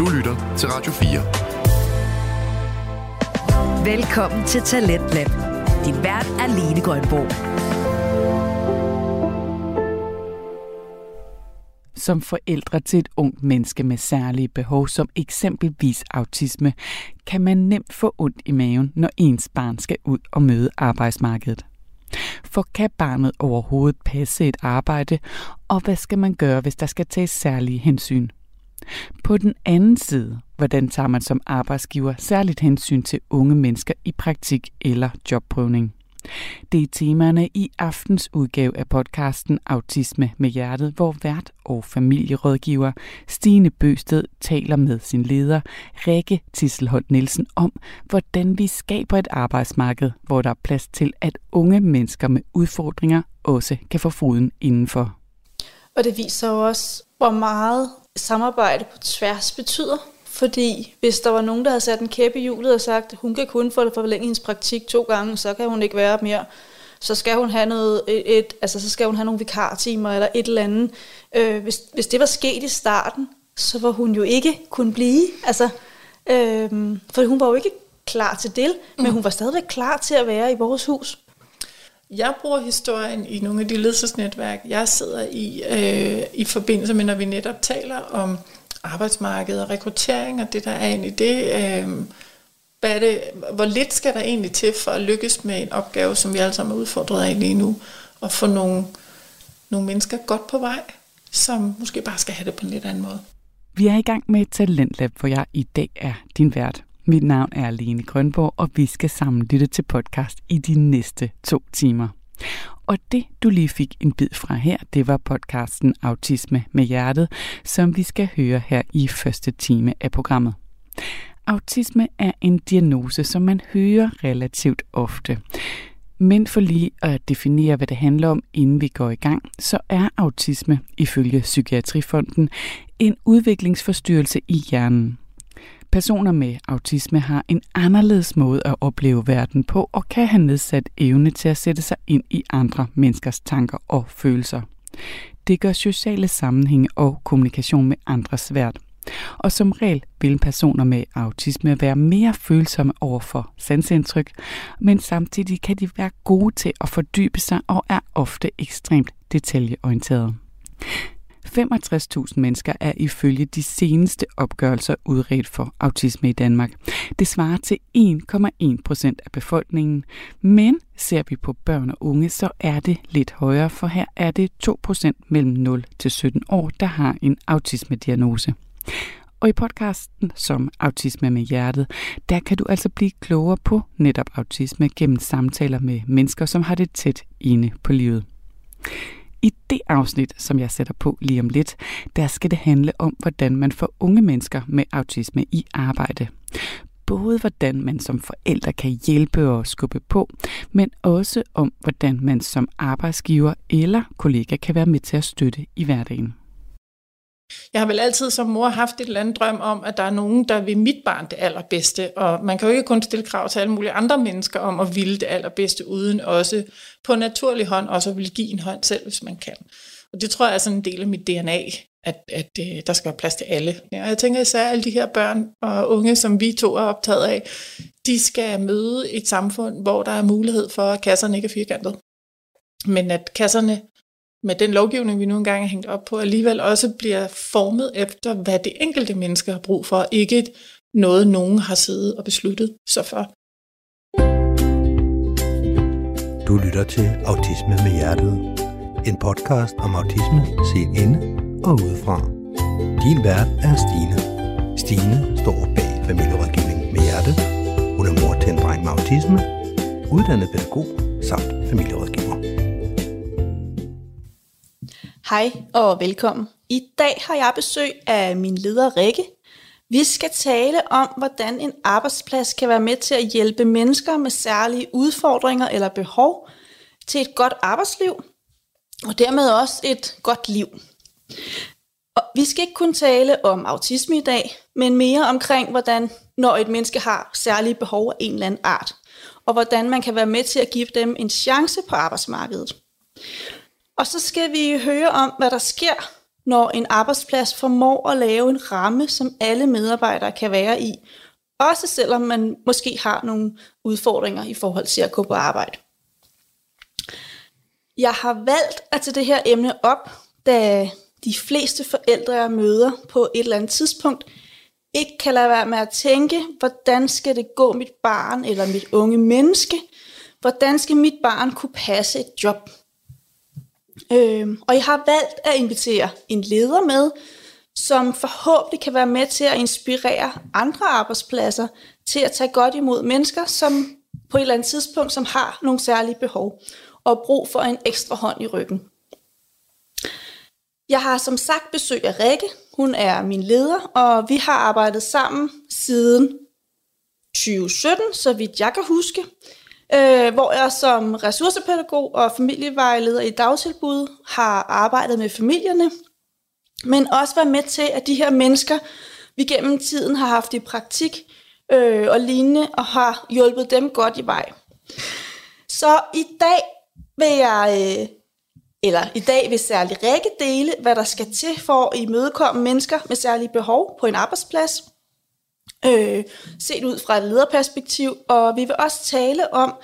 Du lytter til Radio 4. Velkommen til Talentlab. Din vært er Line Grønborg. Som forældre til et ungt menneske med særlige behov, som eksempelvis autisme, kan man nemt få ondt i maven, når ens barn skal ud og møde arbejdsmarkedet. For kan barnet overhovedet passe et arbejde, og hvad skal man gøre, hvis der skal tages særlige hensyn? På den anden side, hvordan tager man som arbejdsgiver særligt hensyn til unge mennesker i praktik eller jobprøvning? Det er temaerne i aftens udgave af podcasten Autisme med Hjertet, hvor vært og familierådgiver Stine Bøsted taler med sin leder Rikke Tisselholt Nielsen om, hvordan vi skaber et arbejdsmarked, hvor der er plads til, at unge mennesker med udfordringer også kan få foden indenfor. Og det viser jo også, hvor meget samarbejde på tværs betyder. Fordi hvis der var nogen, der havde sat en kæppe i hjulet og sagt, hun kan kun få det forlænget hendes praktik to gange, så kan hun ikke være mere. Så skal hun have noget, et, et, altså så skal hun have nogle vikartimer eller et eller andet. Øh, hvis, hvis det var sket i starten, så var hun jo ikke kunne blive. Altså, øh, for hun var jo ikke klar til det, mm. men hun var stadigvæk klar til at være i vores hus. Jeg bruger historien i nogle af de ledelsesnetværk, jeg sidder i, øh, i forbindelse med, når vi netop taler om arbejdsmarked og rekruttering og det, der er egentlig det. Øh, hvad er det, hvor lidt skal der egentlig til for at lykkes med en opgave, som vi alle sammen er udfordret af lige nu, og få nogle, nogle mennesker godt på vej, som måske bare skal have det på en lidt anden måde. Vi er i gang med et Talentlab, hvor jeg i dag er din vært. Mit navn er Lene Grønborg, og vi skal sammen lytte til podcast i de næste to timer. Og det, du lige fik en bid fra her, det var podcasten Autisme med Hjertet, som vi skal høre her i første time af programmet. Autisme er en diagnose, som man hører relativt ofte. Men for lige at definere, hvad det handler om, inden vi går i gang, så er autisme, ifølge Psykiatrifonden, en udviklingsforstyrrelse i hjernen. Personer med autisme har en anderledes måde at opleve verden på og kan have nedsat evne til at sætte sig ind i andre menneskers tanker og følelser. Det gør sociale sammenhænge og kommunikation med andre svært. Og som regel vil personer med autisme være mere følsomme over for sansindtryk, men samtidig kan de være gode til at fordybe sig og er ofte ekstremt detaljeorienterede. 65.000 mennesker er ifølge de seneste opgørelser udredt for autisme i Danmark. Det svarer til 1,1 procent af befolkningen, men ser vi på børn og unge, så er det lidt højere, for her er det 2 procent mellem 0 til 17 år, der har en autisme-diagnose. Og i podcasten som Autisme med Hjertet, der kan du altså blive klogere på netop autisme gennem samtaler med mennesker, som har det tæt inde på livet. I det afsnit, som jeg sætter på lige om lidt, der skal det handle om, hvordan man får unge mennesker med autisme i arbejde. Både hvordan man som forældre kan hjælpe og skubbe på, men også om, hvordan man som arbejdsgiver eller kollega kan være med til at støtte i hverdagen. Jeg har vel altid som mor haft et eller andet drøm om, at der er nogen, der vil mit barn det allerbedste, og man kan jo ikke kun stille krav til alle mulige andre mennesker om at ville det allerbedste, uden også på naturlig hånd også at vil give en hånd selv, hvis man kan. Og det tror jeg er sådan en del af mit DNA, at, at øh, der skal være plads til alle. Ja, og jeg tænker især alle de her børn og unge, som vi to er optaget af, de skal møde et samfund, hvor der er mulighed for, at kasserne ikke er firkantet. Men at kasserne med den lovgivning, vi nu engang er hængt op på, alligevel også bliver formet efter, hvad det enkelte menneske har brug for, ikke noget, nogen har siddet og besluttet sig for. Du lytter til Autisme med Hjertet. En podcast om autisme set inde og udefra. Din vært er Stine. Stine står bag familierådgivning med hjertet. Hun er mor til en dreng med autisme, uddannet pædagog samt familierådgiver. Hej og velkommen. I dag har jeg besøg af min leder Rikke. Vi skal tale om, hvordan en arbejdsplads kan være med til at hjælpe mennesker med særlige udfordringer eller behov til et godt arbejdsliv, og dermed også et godt liv. Og vi skal ikke kun tale om autisme i dag, men mere omkring, hvordan når et menneske har særlige behov af en eller anden art, og hvordan man kan være med til at give dem en chance på arbejdsmarkedet. Og så skal vi høre om, hvad der sker, når en arbejdsplads formår at lave en ramme, som alle medarbejdere kan være i, også selvom man måske har nogle udfordringer i forhold til at gå på arbejde. Jeg har valgt at tage det her emne op, da de fleste forældre, jeg møder på et eller andet tidspunkt, ikke kan lade være med at tænke, hvordan skal det gå mit barn eller mit unge menneske? Hvordan skal mit barn kunne passe et job? Øh, og jeg har valgt at invitere en leder med, som forhåbentlig kan være med til at inspirere andre arbejdspladser til at tage godt imod mennesker, som på et eller andet tidspunkt, som har nogle særlige behov og brug for en ekstra hånd i ryggen. Jeg har som sagt besøg af Rikke. Hun er min leder, og vi har arbejdet sammen siden 2017, så vidt jeg kan huske øh, hvor jeg som ressourcepædagog og familievejleder i dagtilbud har arbejdet med familierne, men også været med til, at de her mennesker, vi gennem tiden har haft i praktik øh, og lignende, og har hjulpet dem godt i vej. Så i dag vil jeg, øh, eller i dag vil særlig Rikke dele, hvad der skal til for at imødekomme mennesker med særlige behov på en arbejdsplads, øh, set ud fra et lederperspektiv, og vi vil også tale om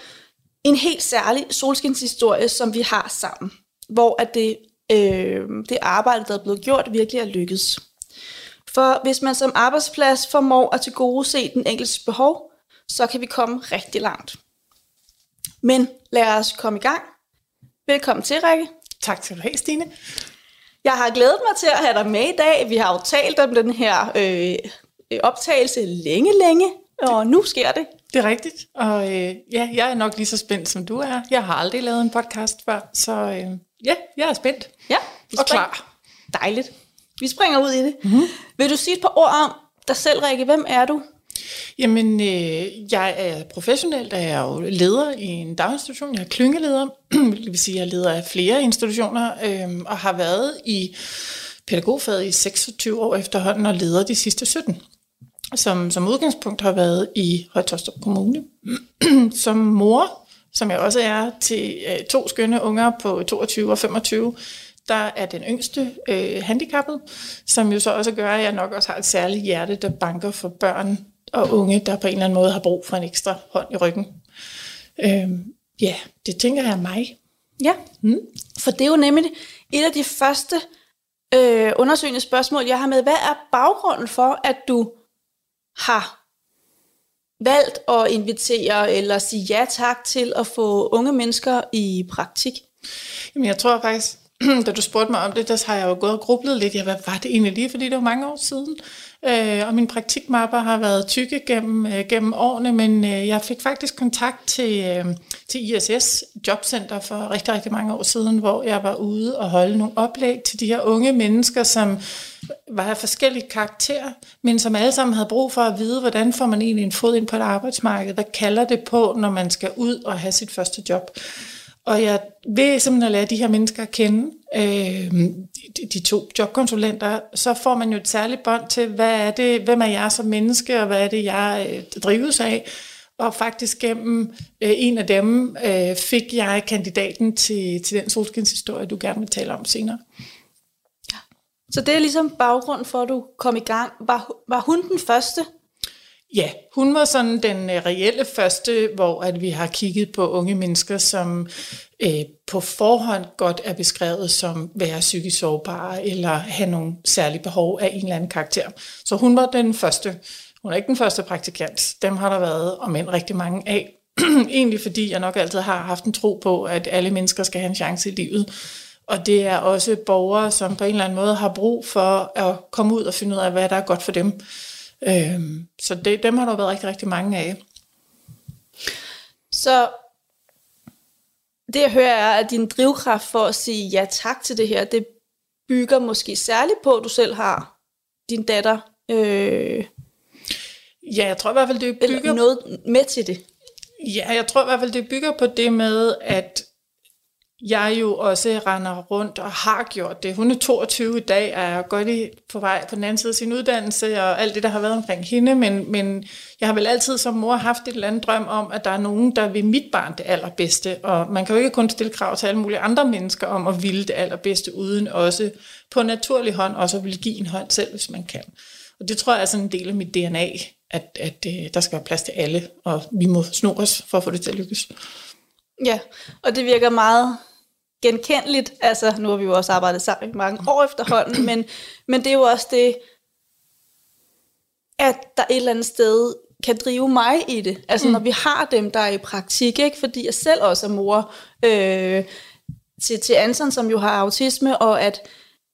en helt særlig solskinshistorie, som vi har sammen, hvor at det, øh, det arbejde, der er blevet gjort, virkelig er lykkedes. For hvis man som arbejdsplads formår at tilgodese den enkeltes behov, så kan vi komme rigtig langt. Men lad os komme i gang. Velkommen til, Rikke. Tak til dig, Stine. Jeg har glædet mig til at have dig med i dag. Vi har jo talt om den her øh, Øh, optagelse længe, længe, og nu sker det. Det er rigtigt, og øh, ja, jeg er nok lige så spændt, som du er. Jeg har aldrig lavet en podcast før, så øh, ja, jeg er spændt ja, vi og klar. Dejligt. Vi springer ud i det. Mm-hmm. Vil du sige et par ord om dig selv, Rikke? Hvem er du? Jamen, øh, jeg er professionel, jeg er jo leder i en daginstitution. Jeg er klyngeleder, det vil sige, jeg er leder af flere institutioner, øh, og har været i pædagogfaget i 26 år efterhånden, og leder de sidste 17 som som udgangspunkt har været i Højtostrup Kommune. som mor, som jeg også er til øh, to skønne unger på 22 og 25, der er den yngste øh, handicappet, som jo så også gør, at jeg nok også har et særligt hjerte, der banker for børn og unge, der på en eller anden måde har brug for en ekstra hånd i ryggen. Øh, ja, det tænker jeg er mig. Ja, mm. for det er jo nemlig et af de første øh, undersøgende spørgsmål, jeg har med. Hvad er baggrunden for, at du har valgt at invitere eller sige ja tak til at få unge mennesker i praktik? Jamen jeg tror faktisk, da du spurgte mig om det, der har jeg jo gået og grublet lidt. Ja, hvad var det egentlig lige? Fordi det var mange år siden. Øh, og min praktikmapper har været tykke gennem, øh, gennem årene, men øh, jeg fik faktisk kontakt til, øh, til ISS Jobcenter for rigtig, rigtig mange år siden, hvor jeg var ude og holde nogle oplæg til de her unge mennesker, som var af forskellige karakterer, men som alle sammen havde brug for at vide, hvordan får man egentlig en fod ind på et arbejdsmarked? Hvad kalder det på, når man skal ud og have sit første job? Og jeg ved simpelthen at lære de her mennesker at kende, øh, de, de to jobkonsulenter, så får man jo et særligt bånd til, hvad er det, hvem er jeg som menneske, og hvad er det, jeg øh, drives af. Og faktisk gennem øh, en af dem øh, fik jeg kandidaten til, til den solskinshistorie, du gerne vil tale om senere. Ja. Så det er ligesom baggrund for, at du kom i gang. Var, var hun den første, Ja, hun var sådan den øh, reelle første, hvor at vi har kigget på unge mennesker, som øh, på forhånd godt er beskrevet som være psykisk sårbare eller have nogle særlige behov af en eller anden karakter. Så hun var den første. Hun er ikke den første praktikant. Dem har der været, og mænd rigtig mange af. Egentlig fordi jeg nok altid har haft en tro på, at alle mennesker skal have en chance i livet. Og det er også borgere, som på en eller anden måde har brug for at komme ud og finde ud af, hvad der er godt for dem. Øhm, så det, dem har der været rigtig, rigtig mange af. Så det jeg hører er, at din drivkraft for at sige ja tak til det her, det bygger måske særligt på, at du selv har din datter. Øh, ja, jeg tror i hvert fald, det bygger... noget med til det. Ja, jeg tror i hvert fald, det bygger på det med, at jeg jo også render rundt og har gjort det. Hun er 22 i dag, og er godt i, på vej på den anden side af sin uddannelse, og alt det, der har været omkring hende, men, men jeg har vel altid som mor haft et eller andet drøm om, at der er nogen, der vil mit barn det allerbedste, og man kan jo ikke kun stille krav til alle mulige andre mennesker om at ville det allerbedste, uden også på naturlig hånd også at ville give en hånd selv, hvis man kan. Og det tror jeg er sådan en del af mit DNA, at, at øh, der skal være plads til alle, og vi må sno os for at få det til at lykkes. Ja, og det virker meget genkendeligt. Altså, nu har vi jo også arbejdet sammen i mange år efterhånden, men, men det er jo også det, at der et eller andet sted kan drive mig i det. Altså, mm. når vi har dem, der er i praktik, ikke? fordi jeg selv også er mor øh, til, til Anton, som jo har autisme, og at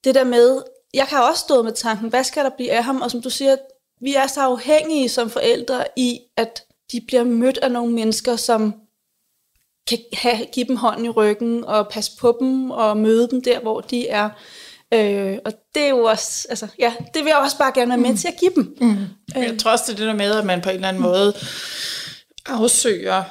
det der med, jeg kan også stå med tanken, hvad skal der blive af ham? Og som du siger, vi er så afhængige som forældre i, at de bliver mødt af nogle mennesker, som kan have, give dem hånden i ryggen og passe på dem og møde dem der, hvor de er. Øh, og det er jo også, altså, ja, det vil jeg også bare gerne være med mm. til at give dem. Mm. Øh. Jeg tror også, det er det der med, at man på en eller anden måde afsøger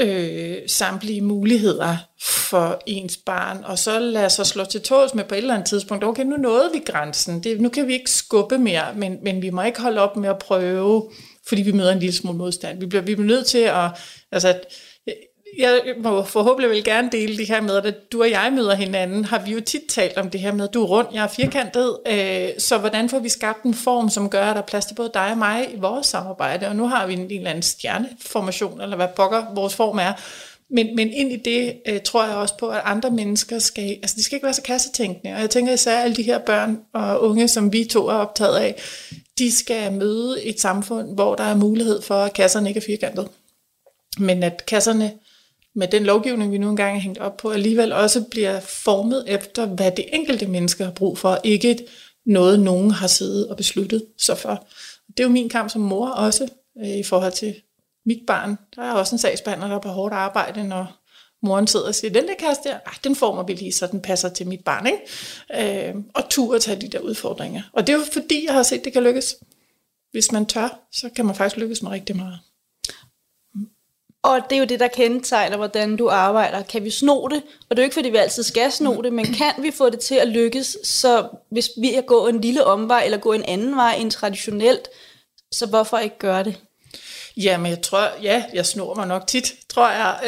øh, samtlige muligheder for ens barn, og så lader sig slå til tåls med på et eller andet tidspunkt, okay, nu nåede vi grænsen, det, nu kan vi ikke skubbe mere, men, men vi må ikke holde op med at prøve, fordi vi møder en lille smule modstand. Vi bliver, vi bliver nødt til at, altså, jeg må forhåbentlig vil gerne dele det her med, at du og jeg møder hinanden, har vi jo tit talt om det her med, at du er rund, jeg er firkantet, øh, så hvordan får vi skabt en form, som gør, at der er plads til både dig og mig i vores samarbejde, og nu har vi en, en eller anden stjerneformation, eller hvad pokker vores form er, men, men ind i det øh, tror jeg også på, at andre mennesker skal, altså de skal ikke være så kassetænkende, og jeg tænker især alle de her børn og unge, som vi to er optaget af, de skal møde et samfund, hvor der er mulighed for, at kasserne ikke er firkantet. Men at kasserne med den lovgivning, vi nu engang er hængt op på, alligevel også bliver formet efter, hvad det enkelte menneske har brug for, ikke noget, nogen har siddet og besluttet sig for. Det er jo min kamp som mor også, øh, i forhold til mit barn. Der er også en sagsbehandler, der er på hårdt arbejde, når moren sidder og siger, den der kæreste der, ah, den former vi lige, så den passer til mit barn. Ikke? Øh, og tur at tage de der udfordringer. Og det er jo fordi, jeg har set, det kan lykkes. Hvis man tør, så kan man faktisk lykkes med rigtig meget. Og det er jo det, der kendetegner, hvordan du arbejder. Kan vi sno det? Og det er jo ikke, fordi vi altid skal sno det, men kan vi få det til at lykkes, så hvis vi er gå en lille omvej, eller gå en anden vej end traditionelt, så hvorfor ikke gøre det? Jamen, jeg tror, ja, jeg snor mig nok tit, tror jeg.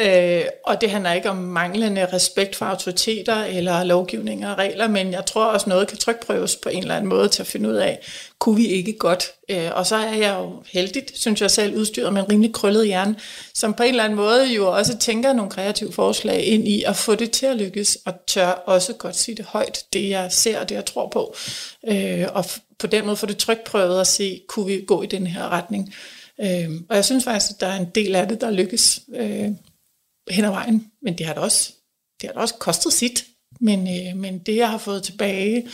Øh, og det handler ikke om manglende respekt for autoriteter eller lovgivninger og regler, men jeg tror også, noget kan trykprøves på en eller anden måde til at finde ud af, kunne vi ikke godt? Øh, og så er jeg jo heldigt, synes jeg selv, udstyret med en rimelig krøllet hjerne, som på en eller anden måde jo også tænker nogle kreative forslag ind i at få det til at lykkes, og tør også godt sige det højt, det jeg ser og det jeg tror på. Øh, og på den måde få det trykprøvet og se, kunne vi gå i den her retning? Øh, og jeg synes faktisk, at der er en del af det, der lykkes øh, hen ad vejen. Men det har da også, det har da også kostet sit. Men, øh, men det, jeg har fået tilbage,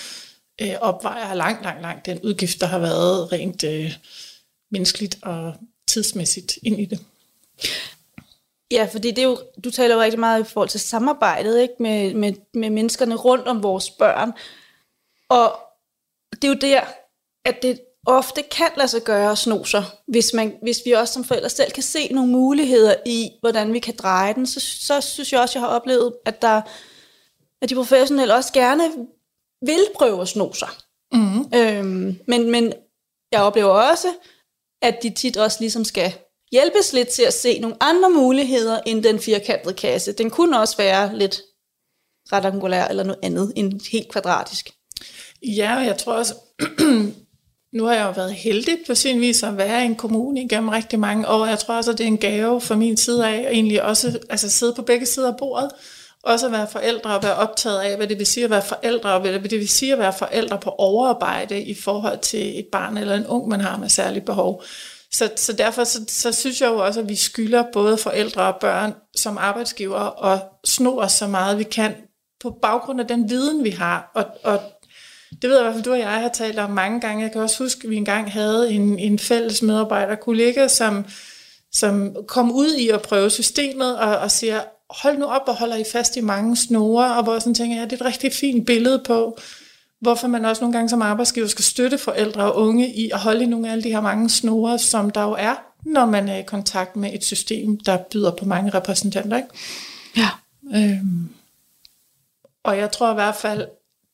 øh, opvejer langt, langt, langt den udgift, der har været rent øh, menneskeligt og tidsmæssigt ind i det. Ja, fordi det er jo, du taler jo rigtig meget i forhold til samarbejdet ikke? Med, med, med menneskerne rundt om vores børn. Og det er jo der, at det, ofte kan lade sig gøre at sno sig, hvis, man, hvis vi også som forældre selv kan se nogle muligheder i, hvordan vi kan dreje den, så, så synes jeg også, jeg har oplevet, at, der, at de professionelle også gerne vil prøve at sno sig. Mm. Øhm, men, men jeg oplever også, at de tit også ligesom skal hjælpes lidt til at se nogle andre muligheder end den firkantede kasse. Den kunne også være lidt rektangulær eller noget andet end helt kvadratisk. Ja, og jeg tror også, nu har jeg jo været heldig på sin vis at være i en kommune igennem rigtig mange år. Jeg tror også, at det er en gave fra min side af, at egentlig også altså, sidde på begge sider af bordet. Også at være forældre og være optaget af, hvad det vil sige at være forældre, og hvad det vil sige at være forældre på overarbejde i forhold til et barn eller en ung, man har med særligt behov. Så, så derfor så, så synes jeg jo også, at vi skylder både forældre og børn som arbejdsgiver og os så meget vi kan på baggrund af den viden, vi har, og, og det ved jeg i hvert fald, du og jeg har talt om mange gange. Jeg kan også huske, at vi engang havde en, en fælles medarbejder, kollega, som, som kom ud i at prøve systemet og, og siger, hold nu op og holder I fast i mange snore, og hvor jeg sådan tænker, ja, det er et rigtig fint billede på, hvorfor man også nogle gange som arbejdsgiver skal støtte forældre og unge i at holde i nogle af alle de her mange snore, som der jo er, når man er i kontakt med et system, der byder på mange repræsentanter. Ikke? Ja. Øhm. Og jeg tror i hvert fald,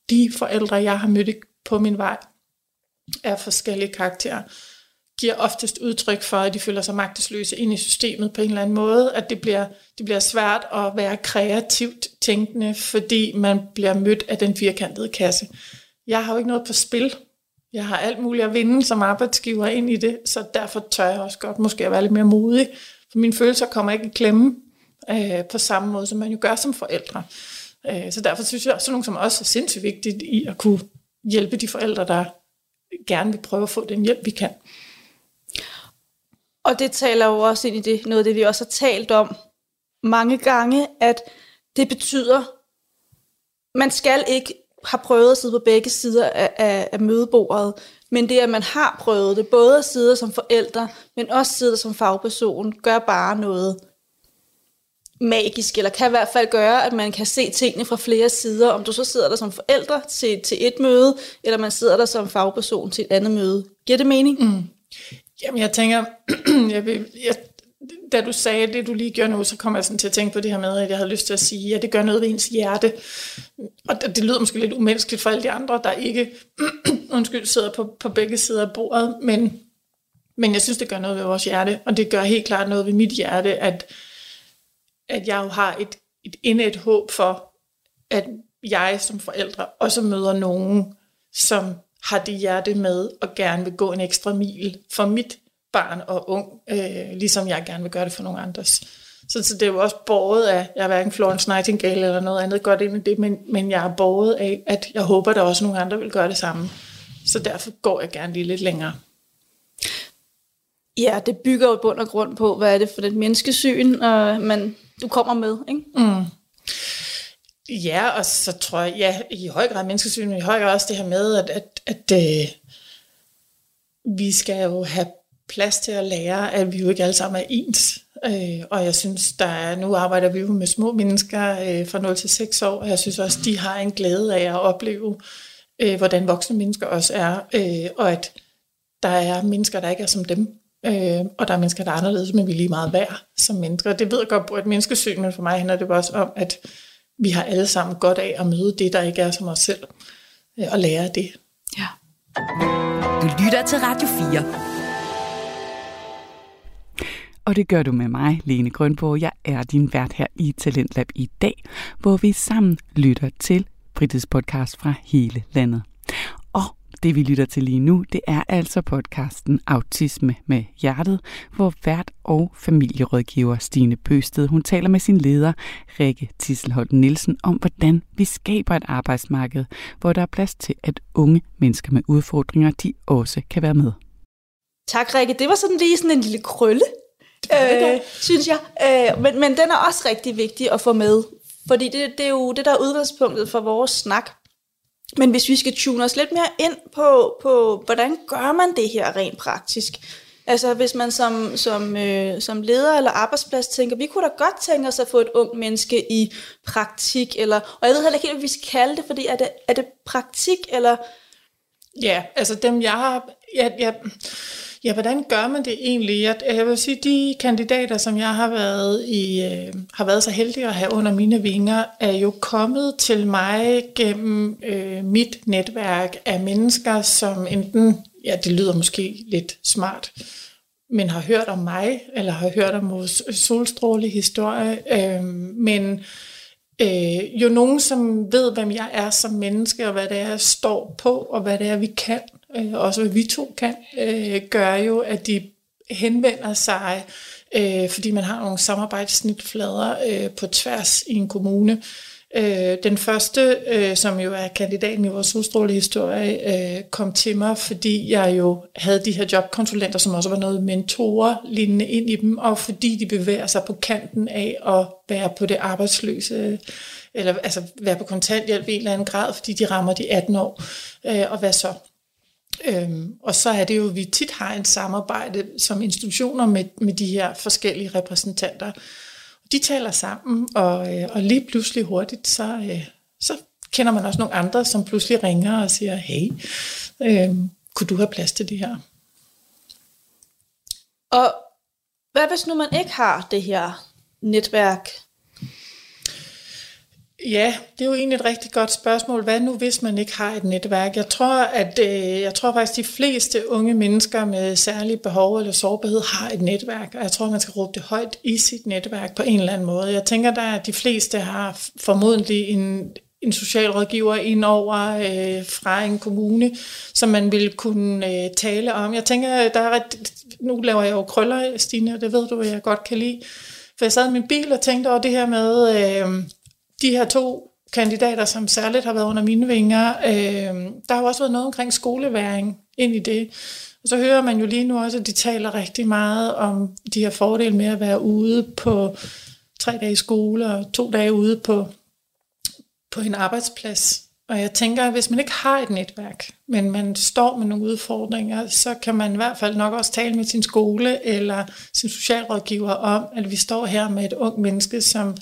de forældre, jeg har mødt på min vej, af forskellige karakterer, giver oftest udtryk for, at de føler sig magtesløse ind i systemet på en eller anden måde, at det bliver, det bliver svært at være kreativt tænkende, fordi man bliver mødt af den firkantede kasse. Jeg har jo ikke noget på spil. Jeg har alt muligt at vinde som arbejdsgiver ind i det, så derfor tør jeg også godt måske at være lidt mere modig, for mine følelser kommer ikke i klemme øh, på samme måde, som man jo gør som forældre. Øh, så derfor synes jeg, at sådan nogle som os er sindssygt vigtigt i at kunne hjælpe de forældre, der gerne vil prøve at få den hjælp, vi kan. Og det taler jo også ind i det, noget af det, vi også har talt om mange gange, at det betyder, man skal ikke have prøvet at sidde på begge sider af, af, af mødebordet, men det, at man har prøvet det, både at sidde som forældre, men også sidde som fagperson, gør bare noget magisk, eller kan i hvert fald gøre, at man kan se tingene fra flere sider, om du så sidder der som forældre til, til et møde, eller man sidder der som fagperson til et andet møde. Giver det mening? Mm. Jamen, jeg tænker, jeg, vil, jeg, da du sagde det, du lige gjorde nu, så kom jeg sådan til at tænke på det her med, at jeg havde lyst til at sige, at det gør noget ved ens hjerte. Og det, det lyder måske lidt umenneskeligt for alle de andre, der ikke undskyld, sidder på, på begge sider af bordet, men, men jeg synes, det gør noget ved vores hjerte, og det gør helt klart noget ved mit hjerte, at, at jeg jo har et, et indet håb for, at jeg som forældre også møder nogen, som har det hjerte med og gerne vil gå en ekstra mil for mit barn og ung, øh, ligesom jeg gerne vil gøre det for nogle andres. Så, så det er jo også båret af, jeg er hverken Florence Nightingale eller noget andet godt ind i det, men, men jeg er båret af, at jeg håber, at der også nogle andre vil gøre det samme. Så derfor går jeg gerne lige lidt længere. Ja, det bygger jo bund og grund på, hvad er det for et menneskesyn, og man, du kommer med, ikke? Mm. Ja, og så tror jeg, ja, i høj grad menneskesyn, men i høj grad også det her med, at, at, at øh, vi skal jo have plads til at lære, at vi jo ikke alle sammen er ens. Øh, og jeg synes, der er, nu arbejder vi jo med små mennesker øh, fra 0 til 6 år, og jeg synes også, de har en glæde af at opleve, øh, hvordan voksne mennesker også er, øh, og at der er mennesker, der ikke er som dem. Øh, og der er mennesker, der er anderledes, men vi er lige meget værd som mennesker. Det ved jeg godt på et menneskesyn, men for mig handler det også om, at vi har alle sammen godt af at møde det, der ikke er som os selv, øh, og lære det. Ja. Du lytter til Radio 4. Og det gør du med mig, Lene Grønborg. Jeg er din vært her i Talentlab i dag, hvor vi sammen lytter til fritidspodcast fra hele landet. Det vi lytter til lige nu, det er altså podcasten Autisme med Hjertet, hvor vært og familierådgiver Stine Bøsted, hun taler med sin leder Rikke Tisselholt Nielsen om, hvordan vi skaber et arbejdsmarked, hvor der er plads til, at unge mennesker med udfordringer, de også kan være med. Tak Rikke, det var sådan lige sådan en lille krølle, øh, synes jeg. Øh, men, men den er også rigtig vigtig at få med, fordi det, det er jo det, der er udgangspunktet for vores snak. Men hvis vi skal tune os lidt mere ind på, på hvordan gør man det her rent praktisk? Altså hvis man som, som, øh, som leder eller arbejdsplads tænker, vi kunne da godt tænke os at få et ung menneske i praktik, eller, og jeg ved heller ikke helt, hvad vi skal kalde det, fordi er det, er det praktik, eller... Ja, altså dem jeg har... Jeg, jeg, Ja, hvordan gør man det egentlig? Jeg, jeg vil sige, de kandidater, som jeg har været, i, øh, har været så heldig at have under mine vinger, er jo kommet til mig gennem øh, mit netværk af mennesker, som enten, ja, det lyder måske lidt smart, men har hørt om mig, eller har hørt om vores solstråle historie, øh, men øh, jo nogen, som ved, hvem jeg er som menneske, og hvad det er, jeg står på, og hvad det er, vi kan øh, også hvad vi to kan, øh, gør jo, at de henvender sig, øh, fordi man har nogle samarbejdssnitflader øh, på tværs i en kommune. Øh, den første, øh, som jo er kandidaten i vores solstrålehistorie, øh, kom til mig, fordi jeg jo havde de her jobkonsulenter, som også var noget mentorer lignende ind i dem, og fordi de bevæger sig på kanten af at være på det arbejdsløse, eller altså være på kontanthjælp i en eller anden grad, fordi de rammer de 18 år, øh, og hvad så? Øhm, og så er det jo, at vi tit har en samarbejde som institutioner med, med de her forskellige repræsentanter. De taler sammen, og, øh, og lige pludselig hurtigt, så, øh, så kender man også nogle andre, som pludselig ringer og siger, hey, øh, kunne du have plads til det her? Og hvad hvis nu man ikke har det her netværk? Ja, det er jo egentlig et rigtig godt spørgsmål. Hvad nu, hvis man ikke har et netværk? Jeg tror, at øh, jeg tror faktisk, at de fleste unge mennesker med særlige behov eller sårbarhed har et netværk, og jeg tror, man skal råbe det højt i sit netværk på en eller anden måde. Jeg tænker da, at de fleste har formodentlig en, en socialrådgiver ind over øh, fra en kommune, som man vil kunne øh, tale om. Jeg tænker, der er ret, nu laver jeg jo krøller, Stine, og det ved du, jeg godt kan lide. For jeg sad i min bil og tænkte over det her med øh, de her to kandidater, som særligt har været under mine vinger. Øh, der har jo også været noget omkring skoleværing ind i det. Og så hører man jo lige nu også, at de taler rigtig meget om de her fordele med at være ude på tre dage i skole og to dage ude på på en arbejdsplads. Og jeg tænker, at hvis man ikke har et netværk, men man står med nogle udfordringer, så kan man i hvert fald nok også tale med sin skole eller sin socialrådgiver om, at vi står her med et ung menneske, som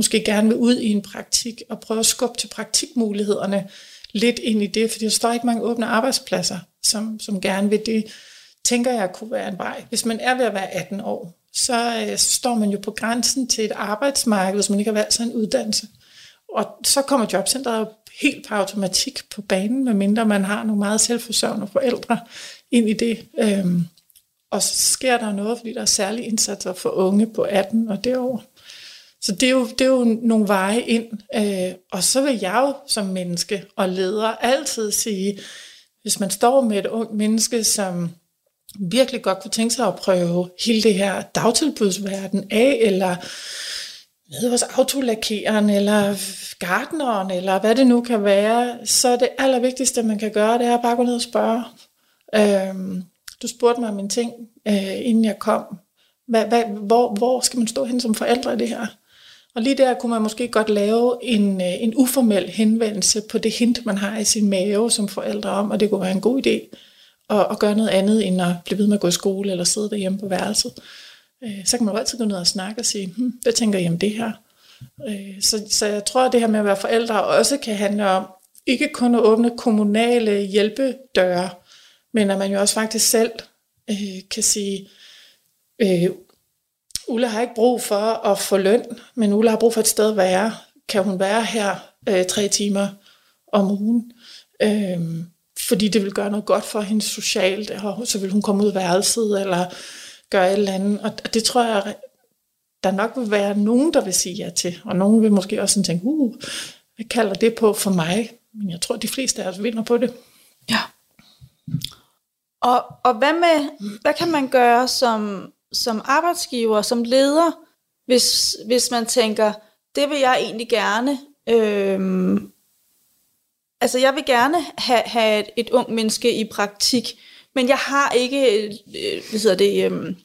måske gerne vil ud i en praktik og prøve at skubbe til praktikmulighederne lidt ind i det, fordi der står ikke mange åbne arbejdspladser, som, som gerne vil det, tænker jeg kunne være en vej. Hvis man er ved at være 18 år, så, øh, så står man jo på grænsen til et arbejdsmarked, hvis man ikke har valgt sig en uddannelse. Og så kommer jobcentret helt på automatik på banen, medmindre man har nogle meget selvforsørgende forældre ind i det. Øhm, og så sker der noget, fordi der er særlige indsatser for unge på 18 og derover. Så det er jo, det er jo nogle veje ind. Øh, og så vil jeg jo som menneske og leder altid sige, hvis man står med et ungt menneske, som virkelig godt kunne tænke sig at prøve hele det her dagtilbudsverden af, eller med hos autolakeren, eller gardneren, eller hvad det nu kan være, så det allervigtigste, man kan gøre, det er bare gå ned og spørge. Øhm, du spurgte mig om en ting, øh, inden jeg kom. Hvad, hvad, hvor, hvor skal man stå hen som forældre i det her? Og lige der kunne man måske godt lave en, øh, en uformel henvendelse på det hint, man har i sin mave som forældre om, og det kunne være en god idé at, at gøre noget andet, end at blive ved med at gå i skole eller sidde derhjemme på værelset. Øh, så kan man jo altid gå ned og snakke og sige, hm, hvad tænker I om det her? Øh, så, så jeg tror, at det her med at være forældre også kan handle om, ikke kun at åbne kommunale hjælpedøre, men at man jo også faktisk selv øh, kan sige, øh, Ulla har ikke brug for at få løn, men Ulla har brug for et sted at være. Kan hun være her øh, tre timer om ugen? Øh, fordi det vil gøre noget godt for hende socialt, og så vil hun komme ud af værelset, eller gøre et eller andet. Og det tror jeg, der nok vil være nogen, der vil sige ja til. Og nogen vil måske også sådan tænke, uh, hvad kalder det på for mig? Men jeg tror, de fleste af os vinder på det. Ja. Og, og hvad, med, hvad kan man gøre som, som arbejdsgiver, som leder, hvis, hvis man tænker, det vil jeg egentlig gerne. Øhm, altså jeg vil gerne have, have et, et ung menneske i praktik, men jeg har ikke øh, hvad hedder det, øh,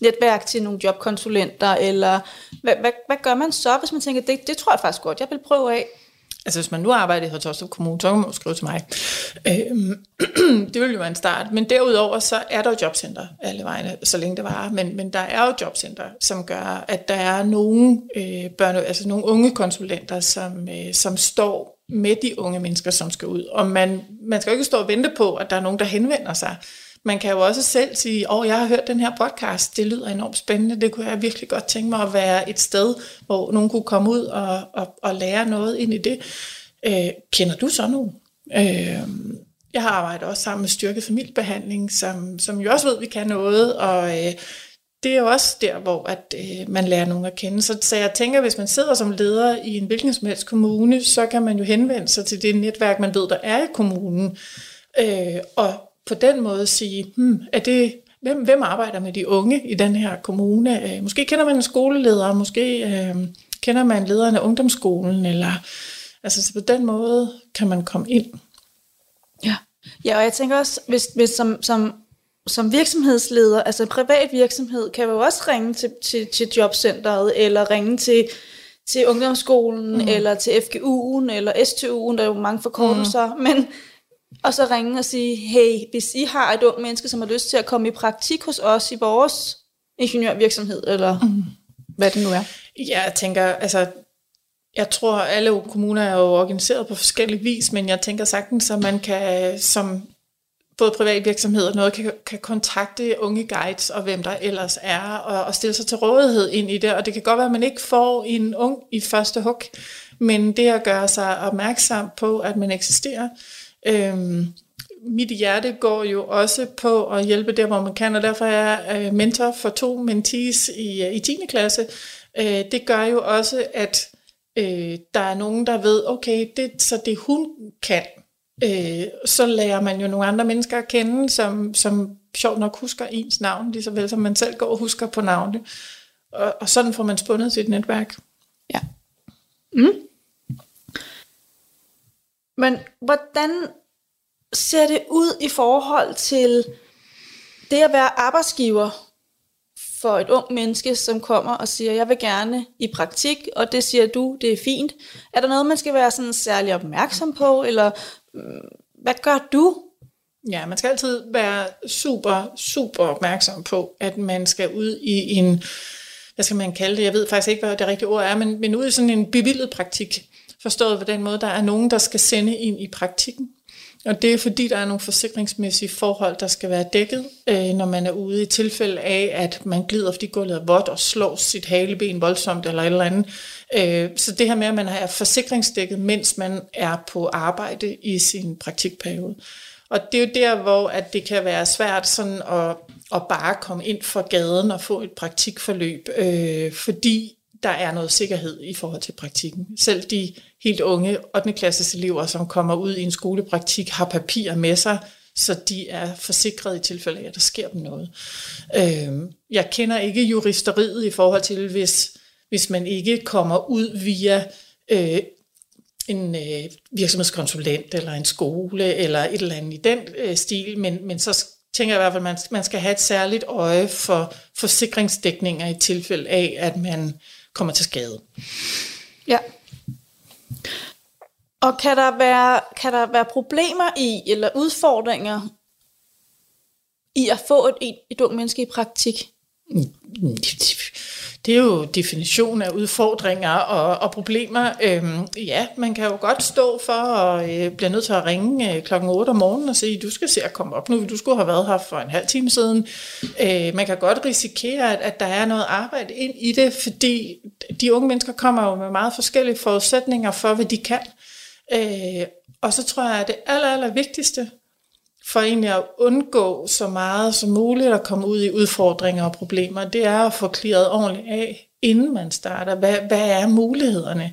netværk til nogle jobkonsulenter, eller hvad, hvad, hvad gør man så, hvis man tænker, det, det tror jeg faktisk godt, jeg vil prøve af? Altså hvis man nu arbejder i Hørsholm Kommune, så kan man jo skrive til mig. Øhm, det vil jo være en start. Men derudover så er der jo jobcenter alle vegne, så længe det varer. Men, men der er jo jobcenter, som gør, at der er nogle, øh, børne, altså nogle unge konsulenter, som, øh, som står med de unge mennesker, som skal ud. Og man, man skal jo ikke stå og vente på, at der er nogen, der henvender sig. Man kan jo også selv sige, åh, oh, jeg har hørt den her podcast, det lyder enormt spændende, det kunne jeg virkelig godt tænke mig at være et sted, hvor nogen kunne komme ud og, og, og lære noget ind i det. Øh, kender du så nogen? Øh, jeg har arbejdet også sammen med styrket familiebehandling, som, som jo også ved, at vi kan noget, og øh, det er jo også der, hvor at, øh, man lærer nogen at kende. Så, så jeg tænker, hvis man sidder som leder i en hvilken som helst kommune, så kan man jo henvende sig til det netværk, man ved, der er i kommunen. Øh, og på den måde sige, hmm, er det, hvem, hvem arbejder med de unge i den her kommune? Øh, måske kender man en skoleleder, måske øh, kender man lederen af ungdomsskolen, eller altså så på den måde kan man komme ind. Ja, ja og jeg tænker også, hvis, hvis som, som som virksomhedsleder, altså en privat virksomhed, kan jo også ringe til, til, til jobcentret, eller ringe til, til ungdomsskolen, mm. eller til FGU'en, eller STU'en, der er jo mange forkortelser, mm. men og så ringe og sige, hey, hvis I har et ung menneske, som har lyst til at komme i praktik hos os i vores ingeniørvirksomhed, eller mm. hvad det nu er. Ja, jeg tænker, altså, jeg tror, alle kommuner er jo organiseret på forskellige vis, men jeg tænker sagtens, at man kan som både private virksomheder og noget kan, kan kontakte unge guides og hvem der ellers er, og, og stille sig til rådighed ind i det. Og det kan godt være, at man ikke får en ung i første hug, men det at gøre sig opmærksom på, at man eksisterer. Øhm, mit hjerte går jo også på at hjælpe der, hvor man kan, og derfor er jeg øh, mentor for to mentees i, øh, i 10. klasse. Øh, det gør jo også, at øh, der er nogen, der ved, okay, det, så det hun kan, øh, så lærer man jo nogle andre mennesker at kende, som, som sjovt nok husker ens navn, lige så vel som man selv går og husker på navnet. Og, og sådan får man spundet sit netværk. Ja. Mm. Men hvordan ser det ud i forhold til det at være arbejdsgiver for et ung menneske, som kommer og siger, jeg vil gerne i praktik, og det siger du, det er fint. Er der noget, man skal være sådan særlig opmærksom på, eller mm, hvad gør du? Ja, man skal altid være super, super opmærksom på, at man skal ud i en, hvad skal man kalde det, jeg ved faktisk ikke, hvad det rigtige ord er, men, men ud i sådan en bevildet praktik. Forstået på den måde, der er nogen, der skal sende ind i praktikken. Og det er fordi, der er nogle forsikringsmæssige forhold, der skal være dækket, øh, når man er ude i tilfælde af, at man glider, fordi gulvet er vådt og slår sit haleben voldsomt eller et eller andet. Øh, så det her med, at man har forsikringsdækket, mens man er på arbejde i sin praktikperiode. Og det er jo der, hvor at det kan være svært sådan at, at bare komme ind for gaden og få et praktikforløb, øh, fordi der er noget sikkerhed i forhold til praktikken. Selv de helt unge 8. klasses elever, som kommer ud i en skolepraktik, har papirer med sig, så de er forsikret i tilfælde af, at der sker dem noget. Øh, jeg kender ikke juristeriet i forhold til, hvis, hvis man ikke kommer ud via øh, en øh, virksomhedskonsulent eller en skole eller et eller andet i den øh, stil, men, men så tænker jeg i hvert fald, at man, man skal have et særligt øje for forsikringsdækninger i tilfælde af, at man kommer til skade. Ja. Og kan der være, kan der være problemer i, eller udfordringer i at få et, et, et ung menneske i praktik? Det er jo definition af udfordringer og, og problemer. Øhm, ja, man kan jo godt stå for at øh, blive nødt til at ringe øh, klokken 8 om morgenen og sige, du skal se at komme op nu, du skulle have været her for en halv time siden. Øh, man kan godt risikere, at, at der er noget arbejde ind i det, fordi de unge mennesker kommer jo med meget forskellige forudsætninger for, hvad de kan. Øh, og så tror jeg, at det aller, aller vigtigste for egentlig at undgå så meget som muligt at komme ud i udfordringer og problemer, det er at få klaret ordentligt af, inden man starter. Hvad, hvad er mulighederne?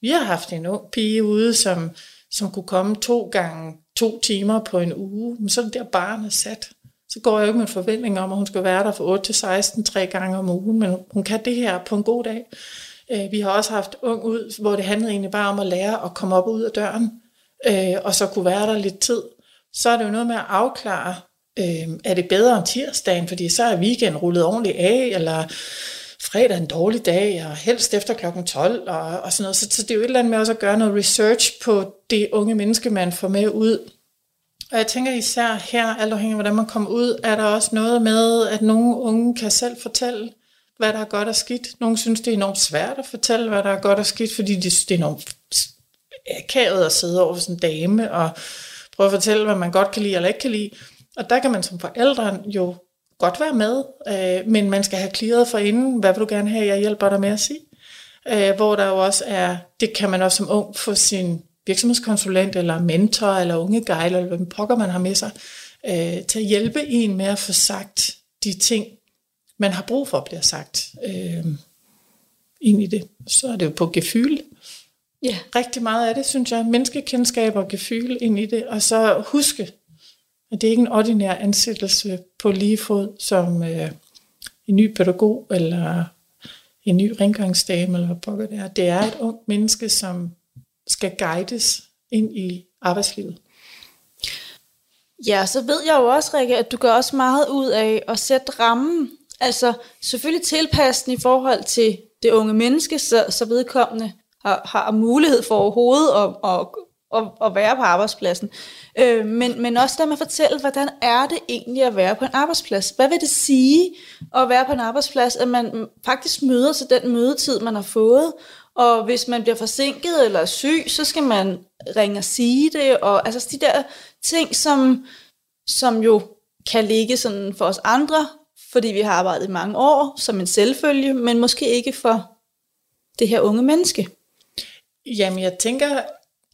Vi har haft en ung pige ude, som, som kunne komme to gange to timer på en uge, men så er det der barnet sat. Så går jeg jo ikke med forventning om, at hun skal være der fra 8 til 16 tre gange om ugen, men hun kan det her på en god dag. Øh, vi har også haft ung ud, hvor det handlede egentlig bare om at lære at komme op og ud af døren, øh, og så kunne være der lidt tid så er det jo noget med at afklare, øh, er det bedre om tirsdagen, fordi så er weekenden rullet ordentligt af, eller fredag en dårlig dag, og helst efter klokken 12, og, og sådan noget. Så, så det er jo et eller andet med også at gøre noget research på det unge menneske, man får med ud. Og jeg tænker især her, alt afhængig af hvordan man kommer ud, er der også noget med, at nogle unge kan selv fortælle, hvad der er godt og skidt. Nogle synes, det er enormt svært at fortælle, hvad der er godt og skidt, fordi de synes, det er enormt akavet at sidde over sådan en dame, og prøve at fortælle, hvad man godt kan lide eller ikke kan lide. Og der kan man som forældre jo godt være med, øh, men man skal have klaret for inden, hvad vil du gerne have, jeg hjælper dig med at sige. Øh, hvor der jo også er, det kan man også som ung få sin virksomhedskonsulent, eller mentor, eller unge guide, eller hvem pokker man har med sig, øh, til at hjælpe en med at få sagt de ting, man har brug for at blive sagt øh, ind i det. Så er det jo på gefyl, Ja. Rigtig meget af det, synes jeg. Menneskekendskab og gefyl ind i det. Og så huske, at det er ikke en ordinær ansættelse på lige fod som øh, en ny pædagog eller en ny rengøringsdame eller hvad det er. Det er et ung menneske, som skal guides ind i arbejdslivet. Ja, så ved jeg jo også, Rikke, at du gør også meget ud af at sætte rammen. Altså selvfølgelig tilpasse den i forhold til det unge menneske, så, så vedkommende har, har mulighed for overhovedet at, at, at, at være på arbejdspladsen. Øh, men, men også der med at fortælle, hvordan er det egentlig at være på en arbejdsplads? Hvad vil det sige at være på en arbejdsplads, at man faktisk møder til den mødetid, man har fået, og hvis man bliver forsinket eller syg, så skal man ringe og sige det, og altså de der ting, som, som jo kan ligge sådan for os andre, fordi vi har arbejdet i mange år som en selvfølge, men måske ikke for det her unge menneske. Jamen, jeg tænker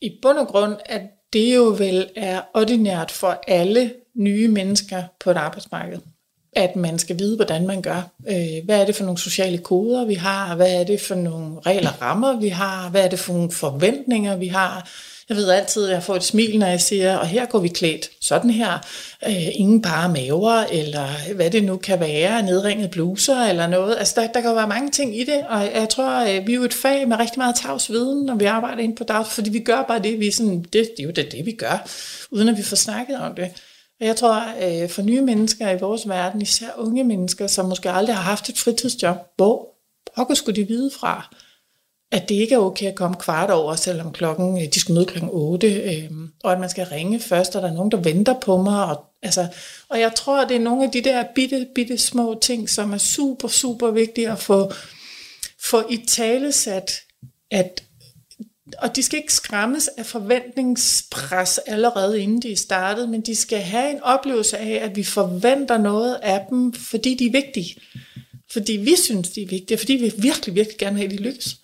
i bund og grund, at det jo vel er ordinært for alle nye mennesker på et arbejdsmarked at man skal vide, hvordan man gør. Øh, hvad er det for nogle sociale koder, vi har? Hvad er det for nogle regler rammer, vi har? Hvad er det for nogle forventninger, vi har? Jeg ved altid, at jeg får et smil, når jeg siger, og her går vi klædt sådan her. Øh, ingen bare maver, eller hvad det nu kan være, nedringet bluser eller noget. Altså, der, der kan jo være mange ting i det, og jeg tror, at vi er jo et fag med rigtig meget tavs viden, når vi arbejder ind på dag, fordi vi gør bare det, vi sådan, det, det er jo det, det, vi gør, uden at vi får snakket om det. Og Jeg tror, øh, for nye mennesker i vores verden, især unge mennesker, som måske aldrig har haft et fritidsjob, hvor pokker skulle de vide fra, at det ikke er okay at komme kvart over, selvom klokken, øh, de skal møde klokken 8, øh, og at man skal ringe først, og der er nogen, der venter på mig. Og, altså, og jeg tror, det er nogle af de der bitte, bitte små ting, som er super, super vigtige at få, få i talesat, at og de skal ikke skræmmes af forventningspres allerede inden de er startet, men de skal have en oplevelse af, at vi forventer noget af dem, fordi de er vigtige. Fordi vi synes, de er vigtige, fordi vi virkelig, virkelig gerne vil have, at de lykkes.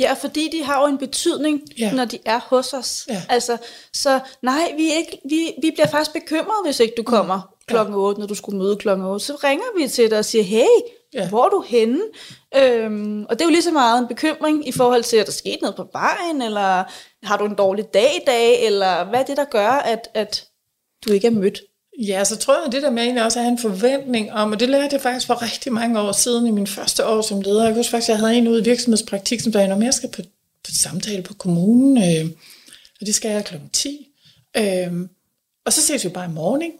Ja, fordi de har jo en betydning, ja. når de er hos os. Ja. Altså, så nej, vi, ikke, vi, vi bliver faktisk bekymret, hvis ikke du kommer mm. klokken 8, når du skulle møde klokken 8. Så ringer vi til dig og siger, hey, Ja. Hvor er du henne? Øhm, og det er jo lige så meget en bekymring i forhold til, at der skete noget på vejen, eller har du en dårlig dag i dag, eller hvad er det, der gør, at, at du ikke er mødt? Ja, så tror jeg, at det der med egentlig også at have en forventning om, og det lærte jeg faktisk for rigtig mange år siden i min første år som leder. Jeg husker faktisk, at jeg havde en ude i virksomhedspraktik, som sagde, at jeg skal på, på samtale på kommunen, øh, og det skal jeg kl. 10. Øh, og så ses vi bare i morgen,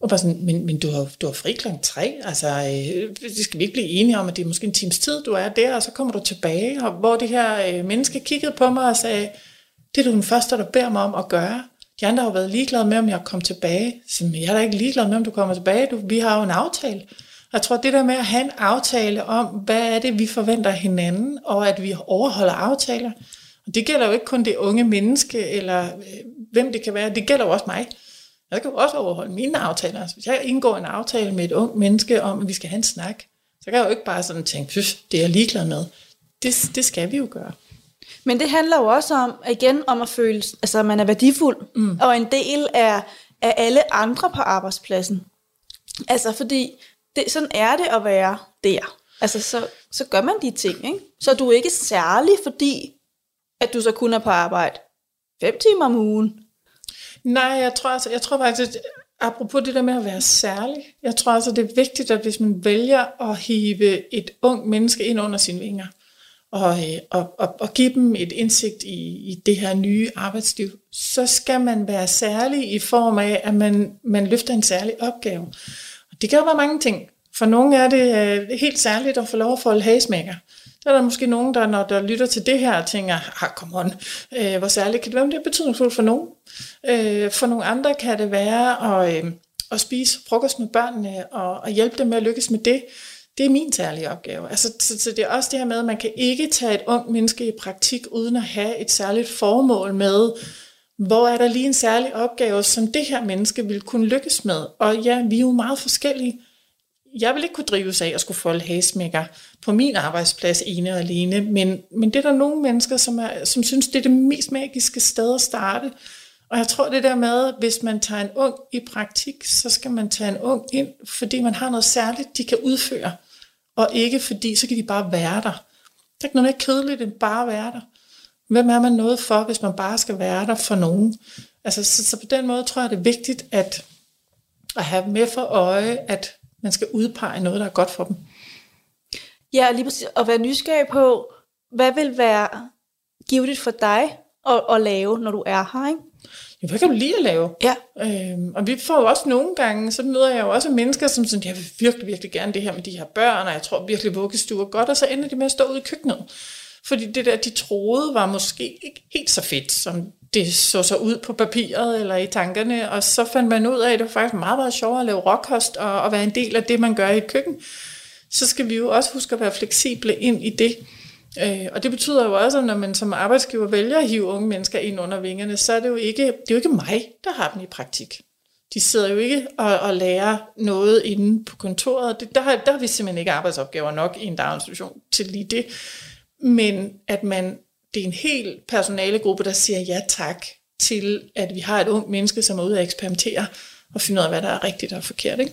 og bare sådan, men, men du, har, du har fri kl. 3, altså øh, det skal vi ikke blive enige om, at det er måske en times tid, du er der, og så kommer du tilbage, og hvor det her øh, menneske kiggede på mig og sagde, det er du den første, der beder mig om at gøre. De andre har været ligeglade med, om jeg kommer tilbage. Så jeg er da ikke ligeglad med, om du kommer tilbage. Du, vi har jo en aftale. Jeg tror, det der med at have en aftale om, hvad er det, vi forventer hinanden, og at vi overholder aftaler. Og det gælder jo ikke kun det unge menneske, eller øh, hvem det kan være. Det gælder jo også mig. Jeg kan jo også overholde mine aftaler. Altså, hvis jeg indgår en aftale med et ung menneske om, at vi skal have en snak, så kan jeg jo ikke bare sådan tænke, det er jeg ligeglad med. Det, det skal vi jo gøre. Men det handler jo også om, igen, om at føle, altså, at man er værdifuld, mm. og en del af, af alle andre på arbejdspladsen. Altså, fordi det, sådan er det at være der. Altså, så, så gør man de ting, ikke? Så er du ikke særlig, fordi at du så kun er på arbejde fem timer om ugen, Nej, jeg tror, altså, jeg tror faktisk, at apropos det der med at være særlig, jeg tror altså, det er vigtigt, at hvis man vælger at hive et ung menneske ind under sine vinger, og, øh, og, og, og give dem et indsigt i, i det her nye arbejdsliv, så skal man være særlig i form af, at man, man løfter en særlig opgave. Og det kan jo være mange ting. For nogle er det øh, helt særligt at få lov at folde hagesmækker. Der er der måske nogen, der når der lytter til det her, tænker, ah, come on, øh, hvor særligt kan det være, det er betydningsfuldt for nogen. Øh, for nogle andre kan det være at, øh, at spise frokost med børnene og, og hjælpe dem med at lykkes med det. Det er min særlige opgave. Altså, så, så det er også det her med, at man kan ikke tage et ung menneske i praktik, uden at have et særligt formål med, hvor er der lige en særlig opgave, som det her menneske vil kunne lykkes med. Og ja, vi er jo meget forskellige jeg vil ikke kunne drives af at skulle folde hasmækker på min arbejdsplads ene og alene, men, men det er der nogle mennesker, som, er, som synes, det er det mest magiske sted at starte. Og jeg tror det der med, hvis man tager en ung i praktik, så skal man tage en ung ind, fordi man har noget særligt, de kan udføre. Og ikke fordi, så kan de bare være der. Det er ikke noget mere kedeligt end bare at være der. Hvem er man noget for, hvis man bare skal være der for nogen? Altså, så, så på den måde tror jeg, det er vigtigt at, at have med for øje, at man skal udpege noget, der er godt for dem. Ja, lige præcis. Og være nysgerrig på, hvad vil være givet for dig at, at lave, når du er her, ikke? Ja, hvad kan du lide at lave? Ja. Øhm, og vi får jo også nogle gange, så møder jeg jo også mennesker, som sådan, jeg vil virkelig, virkelig gerne det her med de her børn, og jeg tror virkelig, vuggestuer godt, og så ender de med at stå ude i køkkenet. Fordi det der, de troede, var måske ikke helt så fedt, som det så så ud på papiret eller i tankerne, og så fandt man ud af, at det var faktisk meget, meget sjovere at lave råkost og, og være en del af det, man gør i et køkken. Så skal vi jo også huske at være fleksible ind i det. Øh, og det betyder jo også, at når man som arbejdsgiver vælger at hive unge mennesker ind under vingerne, så er det jo ikke, det er jo ikke mig, der har dem i praktik. De sidder jo ikke og, og lærer noget inde på kontoret. Det, der, der har vi simpelthen ikke arbejdsopgaver nok i en daginstitution til lige det. Men at man det er en hel personalegruppe, der siger ja tak til, at vi har et ung menneske, som er ude at eksperimentere og finde ud af, hvad der er rigtigt og forkert. Ikke?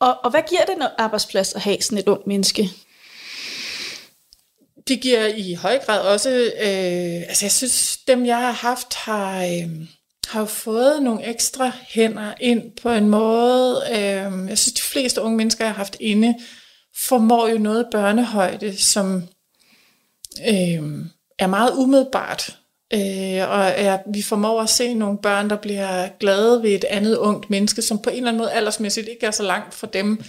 Og, og hvad giver det en arbejdsplads at have sådan et ung menneske? Det giver i høj grad også, øh, altså jeg synes, dem jeg har haft, har, øh, har fået nogle ekstra hænder ind på en måde. Øh, jeg synes, de fleste unge mennesker, jeg har haft inde, formår jo noget børnehøjde, som øh, er meget umiddelbart. Øh, og ja, vi formår at se nogle børn, der bliver glade ved et andet ungt menneske, som på en eller anden måde aldersmæssigt ikke er så langt fra dem.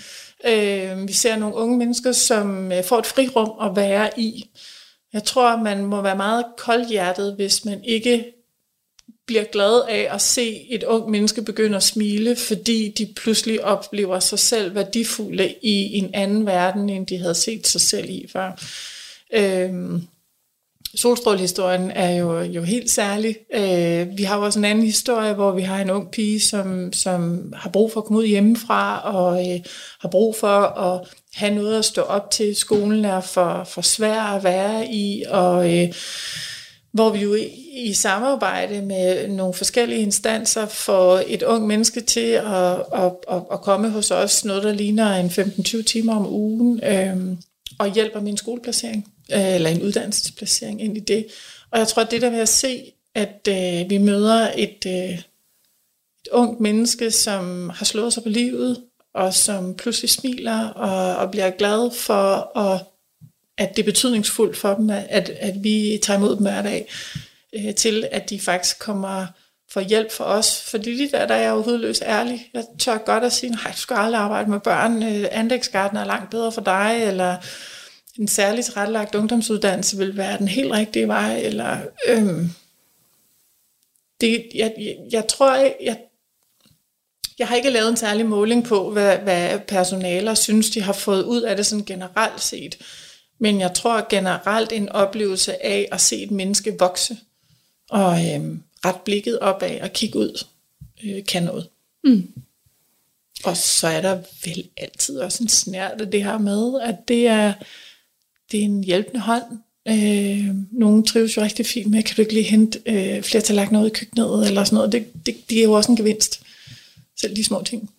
Øh, vi ser nogle unge mennesker, som øh, får et frirum at være i. Jeg tror, man må være meget koldhjertet, hvis man ikke bliver glad af at se et ung menneske begynde at smile, fordi de pludselig oplever sig selv værdifulde i en anden verden, end de havde set sig selv i før. Øhm, Solstrålehistorien er jo, jo helt særlig. Øh, vi har jo også en anden historie, hvor vi har en ung pige, som, som har brug for at komme ud hjemmefra, og øh, har brug for at have noget at stå op til. Skolen er for, for svær at være i, og øh, hvor vi jo i, i samarbejde med nogle forskellige instanser får et ung menneske til at, at, at, at komme hos os, noget der ligner en 15-20 timer om ugen, øh, og hjælper min skoleplacering, øh, eller en uddannelsesplacering ind i det. Og jeg tror, at det der med at se, at øh, vi møder et, øh, et ungt menneske, som har slået sig på livet, og som pludselig smiler og, og bliver glad for, at, at det er betydningsfuldt for dem, at, at vi tager imod dem hver dag, øh, til at de faktisk kommer for hjælp for os. Fordi lige der, der er jeg jo hudløs ærlig. Jeg tør godt at sige, nej, du skal aldrig arbejde med børn. Øh, anlægsgarden er langt bedre for dig, eller en særligt tilrettelagt ungdomsuddannelse vil være den helt rigtige vej, eller øhm, det, jeg, jeg, jeg tror, jeg, jeg, jeg har ikke lavet en særlig måling på, hvad, hvad personaler synes, de har fået ud af det sådan generelt set. Men jeg tror generelt en oplevelse af at se et menneske vokse, og øhm, ret blikket opad og kigge ud, øh, kan noget. Mm. Og så er der vel altid også en snært af det her med, at det er, det er en hjælpende hånd. Øh, nogle trives jo rigtig fint med, kan du ikke lige hente øh, flere tallerkener ud i køkkenet, eller sådan noget. Det, det, det er jo også en gevinst. Selv de små ting.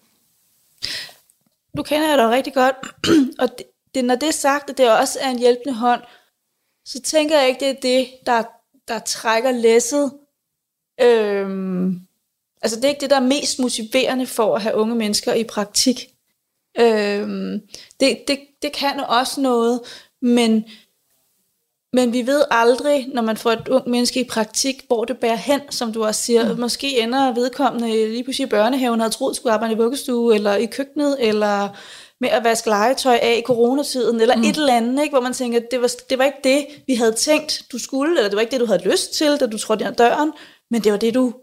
Du kender jeg dig rigtig godt, og det, det, når det er sagt, at det også er en hjælpende hånd, så tænker jeg ikke, det er det, der, der trækker læsset. Øhm, altså det er ikke det, der er mest motiverende for at have unge mennesker i praktik. Øhm, det, det, det kan også noget, men, men vi ved aldrig, når man får et ung menneske i praktik, hvor det bærer hen, som du også siger. Mm. Måske ender vedkommende lige pludselig i børnehaven, havde troet, skulle arbejde i vuggestue, eller i køkkenet, eller med at vaske legetøj af i coronatiden, eller mm. et eller andet, ikke? hvor man tænker, det var, det var ikke det, vi havde tænkt, du skulle, eller det var ikke det, du havde lyst til, da du trådte ind ad døren, men det var det, du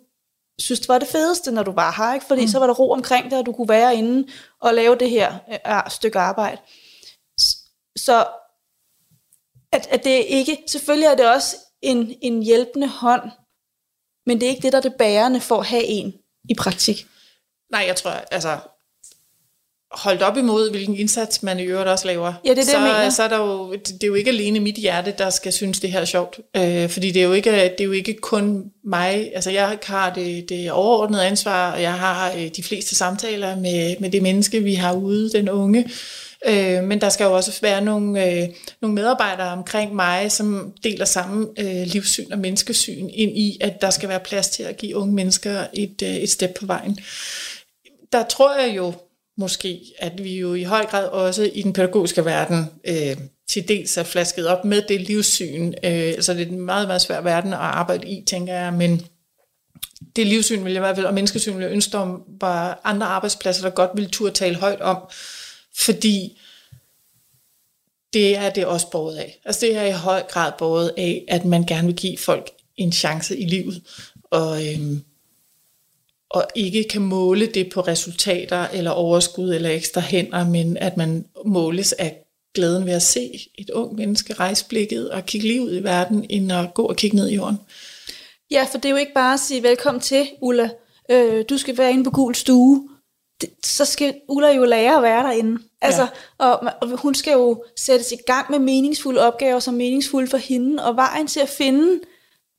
synes var det fedeste, når du var her, ikke? fordi mm. så var der ro omkring dig, og du kunne være inde og lave det her uh, stykke arbejde. Så at, at det ikke, selvfølgelig er det også en, en hjælpende hånd, men det er ikke det, der er det bærende for at have en i praktik. Nej, jeg tror, altså, holdt op imod, hvilken indsats man i øvrigt også laver, ja, det er det, så, jeg mener. så er der jo, det er jo ikke alene mit hjerte, der skal synes, det her er sjovt. Øh, fordi det er, jo ikke, det er jo ikke kun mig. Altså jeg har det, det overordnede ansvar, og jeg har øh, de fleste samtaler med, med det menneske, vi har ude, den unge. Øh, men der skal jo også være nogle, øh, nogle medarbejdere omkring mig, som deler samme øh, livssyn og menneskesyn ind i, at der skal være plads til at give unge mennesker et, øh, et step på vejen. Der tror jeg jo måske, at vi jo i høj grad også i den pædagogiske verden øh, til dels er flasket op med det livssyn. Øh, altså det er en meget, meget svær verden at arbejde i, tænker jeg, men det livssyn vil jeg i hvert fald, og menneskesyn vil jeg ønske, om var andre arbejdspladser, der godt ville turde tale højt om, fordi det er det også båret af. Altså det er i høj grad båret af, at man gerne vil give folk en chance i livet, og, øhm, og ikke kan måle det på resultater eller overskud eller ekstra hænder, men at man måles af glæden ved at se et ung menneske rejse blikket og kigge lige ud i verden, end at gå og kigge ned i jorden. Ja, for det er jo ikke bare at sige velkommen til, Ulla. Øh, du skal være inde på gul stue det, så skal Ulla jo lære at være derinde. Altså, ja. og, og hun skal jo sættes i gang med meningsfulde opgaver, som meningsfulde for hende, og vejen til at finde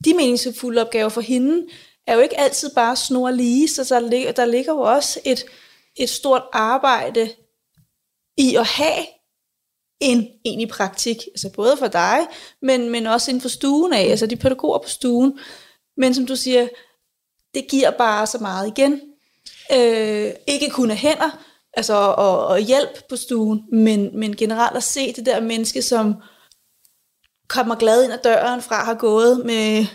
de meningsfulde opgaver for hende, er jo ikke altid bare snor lige, så der ligger, der ligger jo også et, et stort arbejde i at have en egentlig praktik, altså både for dig, men, men også inden for stuen af, altså de pædagoger på stuen. Men som du siger, det giver bare så meget igen. Øh, ikke kun af hænder, altså og, og hjælp på stuen, men, men generelt at se det der menneske, som kommer glad ind ad døren fra have gået med,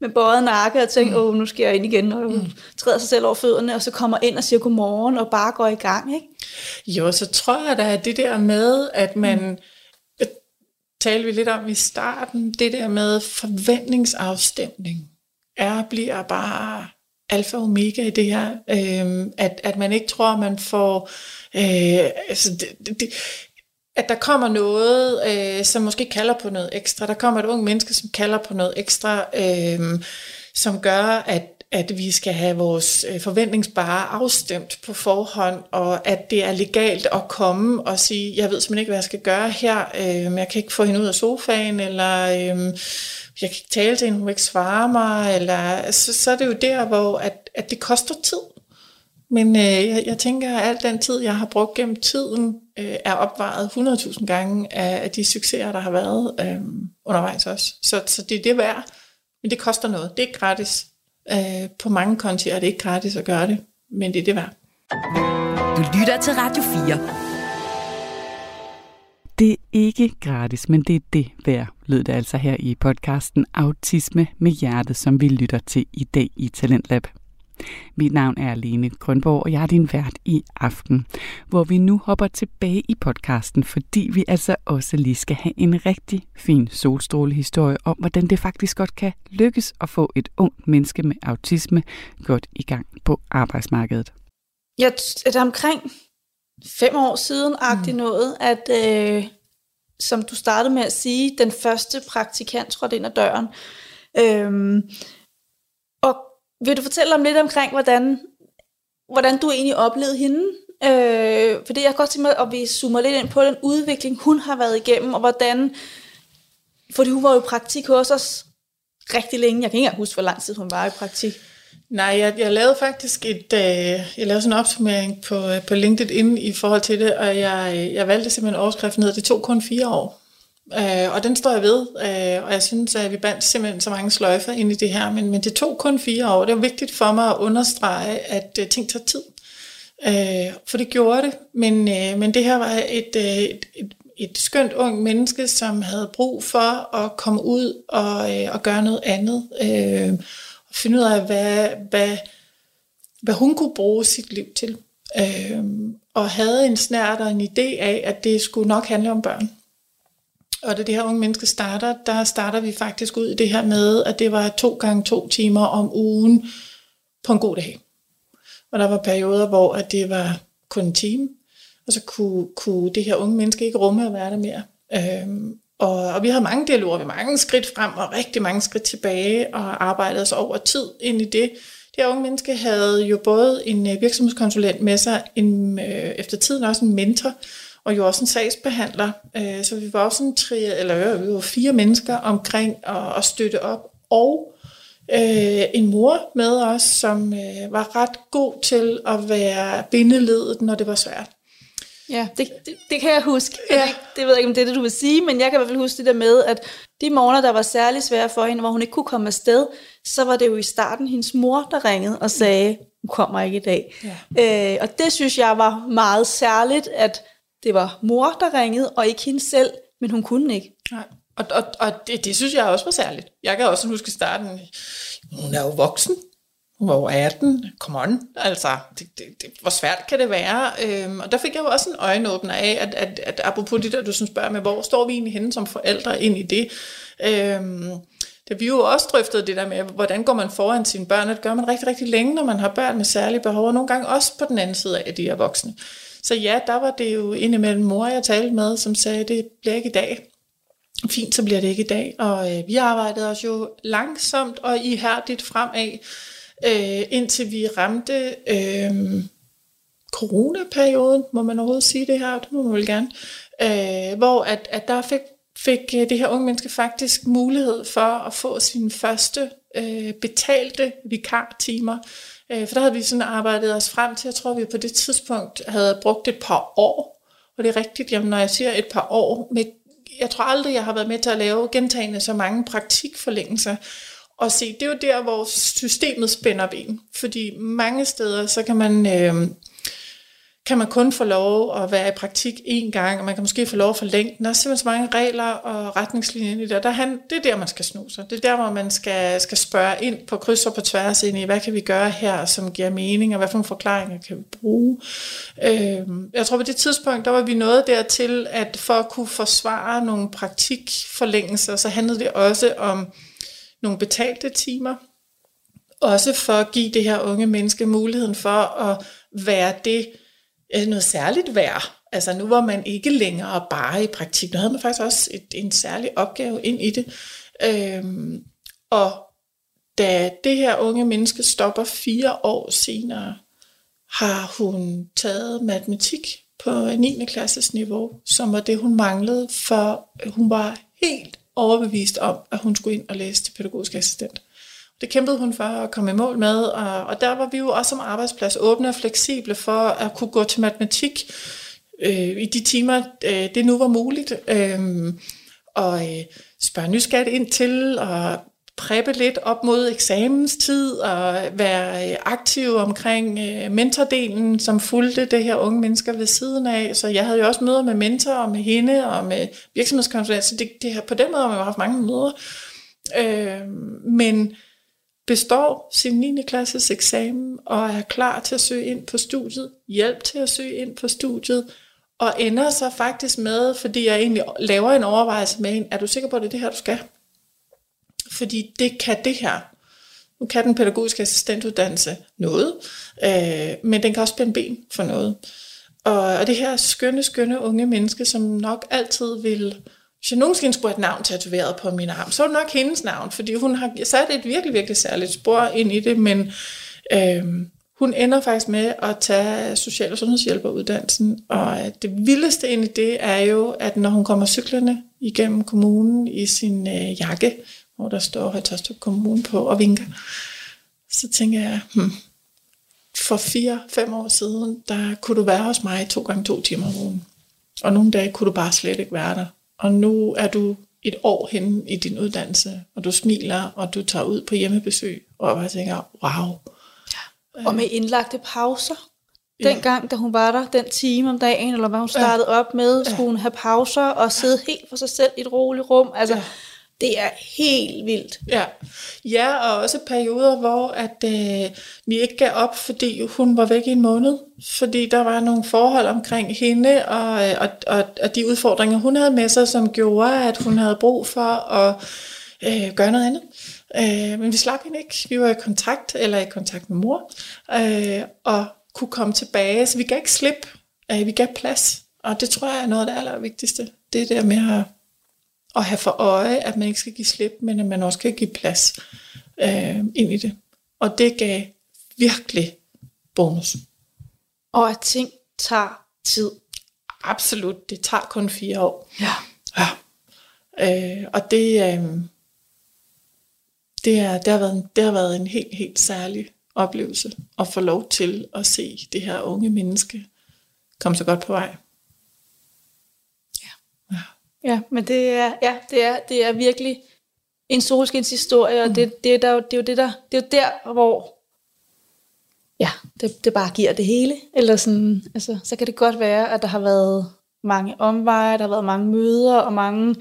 med bøjet nakke og tænker, mm. åh, nu skal jeg ind igen, og mm. træder sig selv over fødderne, og så kommer ind og siger godmorgen, og bare går i gang, ikke? Jo, så tror jeg da, at det der med, at man, mm. talte vi lidt om i starten, det der med forventningsafstemning, er, bliver bare alfa og omega i det her, øh, at, at man ikke tror, man får, øh, altså det, det, at der kommer noget, øh, som måske kalder på noget ekstra. Der kommer et ung menneske, som kalder på noget ekstra, øh, som gør, at at vi skal have vores øh, forventningsbare afstemt på forhånd, og at det er legalt at komme og sige, jeg ved simpelthen ikke, hvad jeg skal gøre her, øh, jeg kan ikke få hende ud af sofaen, eller øh, jeg kan ikke tale til hende, hun vil ikke svare mig, eller så, så er det jo der, hvor at, at det koster tid. Men øh, jeg, jeg tænker, at al den tid, jeg har brugt gennem tiden, øh, er opvejet 100.000 gange af, af de succeser, der har været øh, undervejs også. Så, så det er det værd. Men det koster noget. Det er ikke gratis. Øh, på mange konti er det ikke gratis at gøre det, men det er det værd. Du lytter til Radio 4. Det er ikke gratis, men det er det værd, lød det altså her i podcasten Autisme med hjertet, som vi lytter til i dag i Talentlab. Mit navn er Lene Grønborg, og jeg er din vært i aften, hvor vi nu hopper tilbage i podcasten, fordi vi altså også lige skal have en rigtig fin solstrålehistorie om, hvordan det faktisk godt kan lykkes at få et ungt menneske med autisme godt i gang på arbejdsmarkedet. Jeg det er omkring fem år siden, agtigt mm. noget, at øh, som du startede med at sige, den første praktikant trådte ind ad døren. Øhm, og vil du fortælle om lidt omkring, hvordan, hvordan du egentlig oplevede hende? Øh, fordi jeg kan godt tænke mig, at vi zoomer lidt ind på den udvikling, hun har været igennem, og hvordan, fordi hun var jo i praktik hos os rigtig længe. Jeg kan ikke engang huske, hvor lang tid hun var i praktik. Nej, jeg, jeg lavede faktisk et, øh, jeg lavede sådan en opsummering på, øh, på LinkedIn i forhold til det, og jeg, øh, jeg valgte simpelthen overskriften ned, det tog kun fire år. Øh, og den står jeg ved, øh, og jeg synes, at vi bandt simpelthen så mange sløjfer ind i det her, men, men det tog kun fire år. Det var vigtigt for mig at understrege, at øh, ting tager tid. Øh, for det gjorde det, men, øh, men det her var et, øh, et, et, et skønt ung menneske, som havde brug for at komme ud og, øh, og gøre noget andet. Øh, finde ud af, hvad, hvad, hvad hun kunne bruge sit liv til. Øh, og havde en snært og en idé af, at det skulle nok handle om børn. Og da det her unge menneske starter, der starter vi faktisk ud i det her med, at det var to gange to timer om ugen på en god dag. Og der var perioder, hvor at det var kun en time, og så kunne, kunne det her unge menneske ikke rumme at være der mere. Øhm, og, og vi havde mange dialoger, vi mange skridt frem og rigtig mange skridt tilbage, og arbejdede os over tid ind i det. Det unge menneske havde jo både en øh, virksomhedskonsulent med sig, en, øh, efter tiden også en mentor, og jo også en sagsbehandler. Øh, så vi var også en tre, eller øh, vi var fire mennesker omkring at, at støtte op, og øh, en mor med os, som øh, var ret god til at være bindeledet, når det var svært. Ja, det, det, det kan jeg huske. Ja. Det, det ved jeg ikke, om det er det, du vil sige, men jeg kan i hvert fald huske det der med, at de morgener, der var særlig svære for hende, hvor hun ikke kunne komme afsted, så var det jo i starten hendes mor, der ringede og sagde, hun kommer ikke i dag. Ja. Øh, og det synes jeg var meget særligt, at det var mor, der ringede, og ikke hende selv, men hun kunne ikke. Nej. Og, og, og det, det synes jeg også var særligt. Jeg kan også huske starten, hun er jo voksen. Hun var jo 18. Come on. Altså, det, det, det, hvor svært kan det være? Øhm, og der fik jeg jo også en øjenåbner af, at, at, at apropos det der, du sådan spørger med, hvor står vi egentlig henne som forældre ind i det? Øhm, da vi jo også drøftede det der med, hvordan går man foran sine børn, det gør man rigtig, rigtig længe, når man har børn med særlige behov, og nogle gange også på den anden side af, at de er voksne. Så ja, der var det jo indimellem mor, jeg talte med, som sagde, det bliver ikke i dag. Fint, så bliver det ikke i dag. Og øh, vi arbejdede os jo langsomt og ihærdigt fremad, øh, indtil vi ramte øh, coronaperioden, må man overhovedet sige det her, det må man vel gerne, øh, hvor at, at der fik, fik øh, det her unge menneske faktisk mulighed for at få sine første øh, betalte vikartimer. Øh, for der havde vi sådan arbejdet os frem til, jeg tror vi på det tidspunkt havde brugt et par år, og det er rigtigt, jamen, når jeg siger et par år, med, jeg tror aldrig, jeg har været med til at lave gentagende så mange praktikforlængelser, og se, det er jo der, hvor systemet spænder ben. Fordi mange steder, så kan man, øh, kan man kun få lov at være i praktik én gang, og man kan måske få lov at forlænge den. Der er simpelthen så mange regler og retningslinjer i det. Der, han, det er der, man skal sno sig. Det er der, hvor man skal, skal spørge ind på kryds og på tværs ind i, hvad kan vi gøre her, som giver mening, og hvad for nogle forklaringer kan vi bruge. Øh, jeg tror, på det tidspunkt, der var vi nået dertil, at for at kunne forsvare nogle praktikforlængelser, så handlede det også om nogle betalte timer, også for at give det her unge menneske muligheden for at være det øh, noget særligt værd. Altså nu var man ikke længere bare i praktik, nu havde man faktisk også et, en særlig opgave ind i det. Øhm, og da det her unge menneske stopper fire år senere, har hun taget matematik på 9. klasses niveau, som var det, hun manglede, for hun var helt overbevist om, at hun skulle ind og læse til pædagogisk assistent. Det kæmpede hun for at komme i mål med, og, og der var vi jo også som arbejdsplads åbne og fleksible for at kunne gå til matematik øh, i de timer, øh, det nu var muligt, øh, og øh, spørge nysgerrigt ind til, og preppe lidt op mod eksamenstid og være øh, aktiv omkring øh, mentordelen, som fulgte det her unge mennesker ved siden af. Så jeg havde jo også møder med mentorer, med hende og med virksomhedskonsulent, Så det, det her, på den måde har man haft mange møder. Øh, men består sin 9. klasses eksamen og er klar til at søge ind på studiet, hjælp til at søge ind på studiet, og ender så faktisk med, fordi jeg egentlig laver en overvejelse med en, er du sikker på, at det er det her, du skal? Fordi det kan det her. Nu kan den pædagogiske assistentuddannelse noget, øh, men den kan også spænde ben for noget. Og, og det her skønne, skønne unge menneske, som nok altid vil, hvis jeg nogensinde skulle have et navn tatoveret på min arm, så er det nok hendes navn, fordi hun har sat et virkelig, virkelig særligt spor ind i det, men øh, hun ender faktisk med at tage social- og sundhedshjælperuddannelsen, og øh, det vildeste ind i det er jo, at når hun kommer cyklerne igennem kommunen i sin øh, jakke, hvor der står Højtostrup Kommune på og vinker. Så tænker jeg, hmm, for fire-fem år siden, der kunne du være hos mig to gange to timer om ugen. Og nogle dage kunne du bare slet ikke være der. Og nu er du et år henne i din uddannelse, og du smiler, og du tager ud på hjemmebesøg, og jeg tænker, wow. Ja. Og med indlagte pauser. Dengang, ja. da hun var der, den time om dagen, eller hvad hun startede ja. op med, skulle hun have pauser og sidde ja. helt for sig selv i et roligt rum. Altså, ja det er helt vildt. Ja, ja og også perioder, hvor at, øh, vi ikke gav op, fordi hun var væk i en måned. Fordi der var nogle forhold omkring hende, og, øh, og, og, og de udfordringer, hun havde med sig, som gjorde, at hun havde brug for at øh, gøre noget andet. Øh, men vi slap hende ikke. Vi var i kontakt, eller i kontakt med mor, øh, og kunne komme tilbage. Så vi gav ikke slip. Øh, vi gav plads. Og det tror jeg er noget af det allervigtigste. Det der med at at have for øje, at man ikke skal give slip, men at man også kan give plads øh, ind i det. Og det gav virkelig bonus. Og at ting tager tid. Absolut, det tager kun fire år. Ja. ja. Øh, og det, øh, det, er, det, har været en, det har været en helt, helt særlig oplevelse at få lov til at se det her unge menneske komme så godt på vej. Ja, men det er, ja, det er, det er virkelig en solskins historie, og mm. det, det, er der, det er jo det der, det er jo der, hvor ja, det, det bare giver det hele. Eller sådan, altså, så kan det godt være, at der har været mange omveje, der har været mange møder, og mange,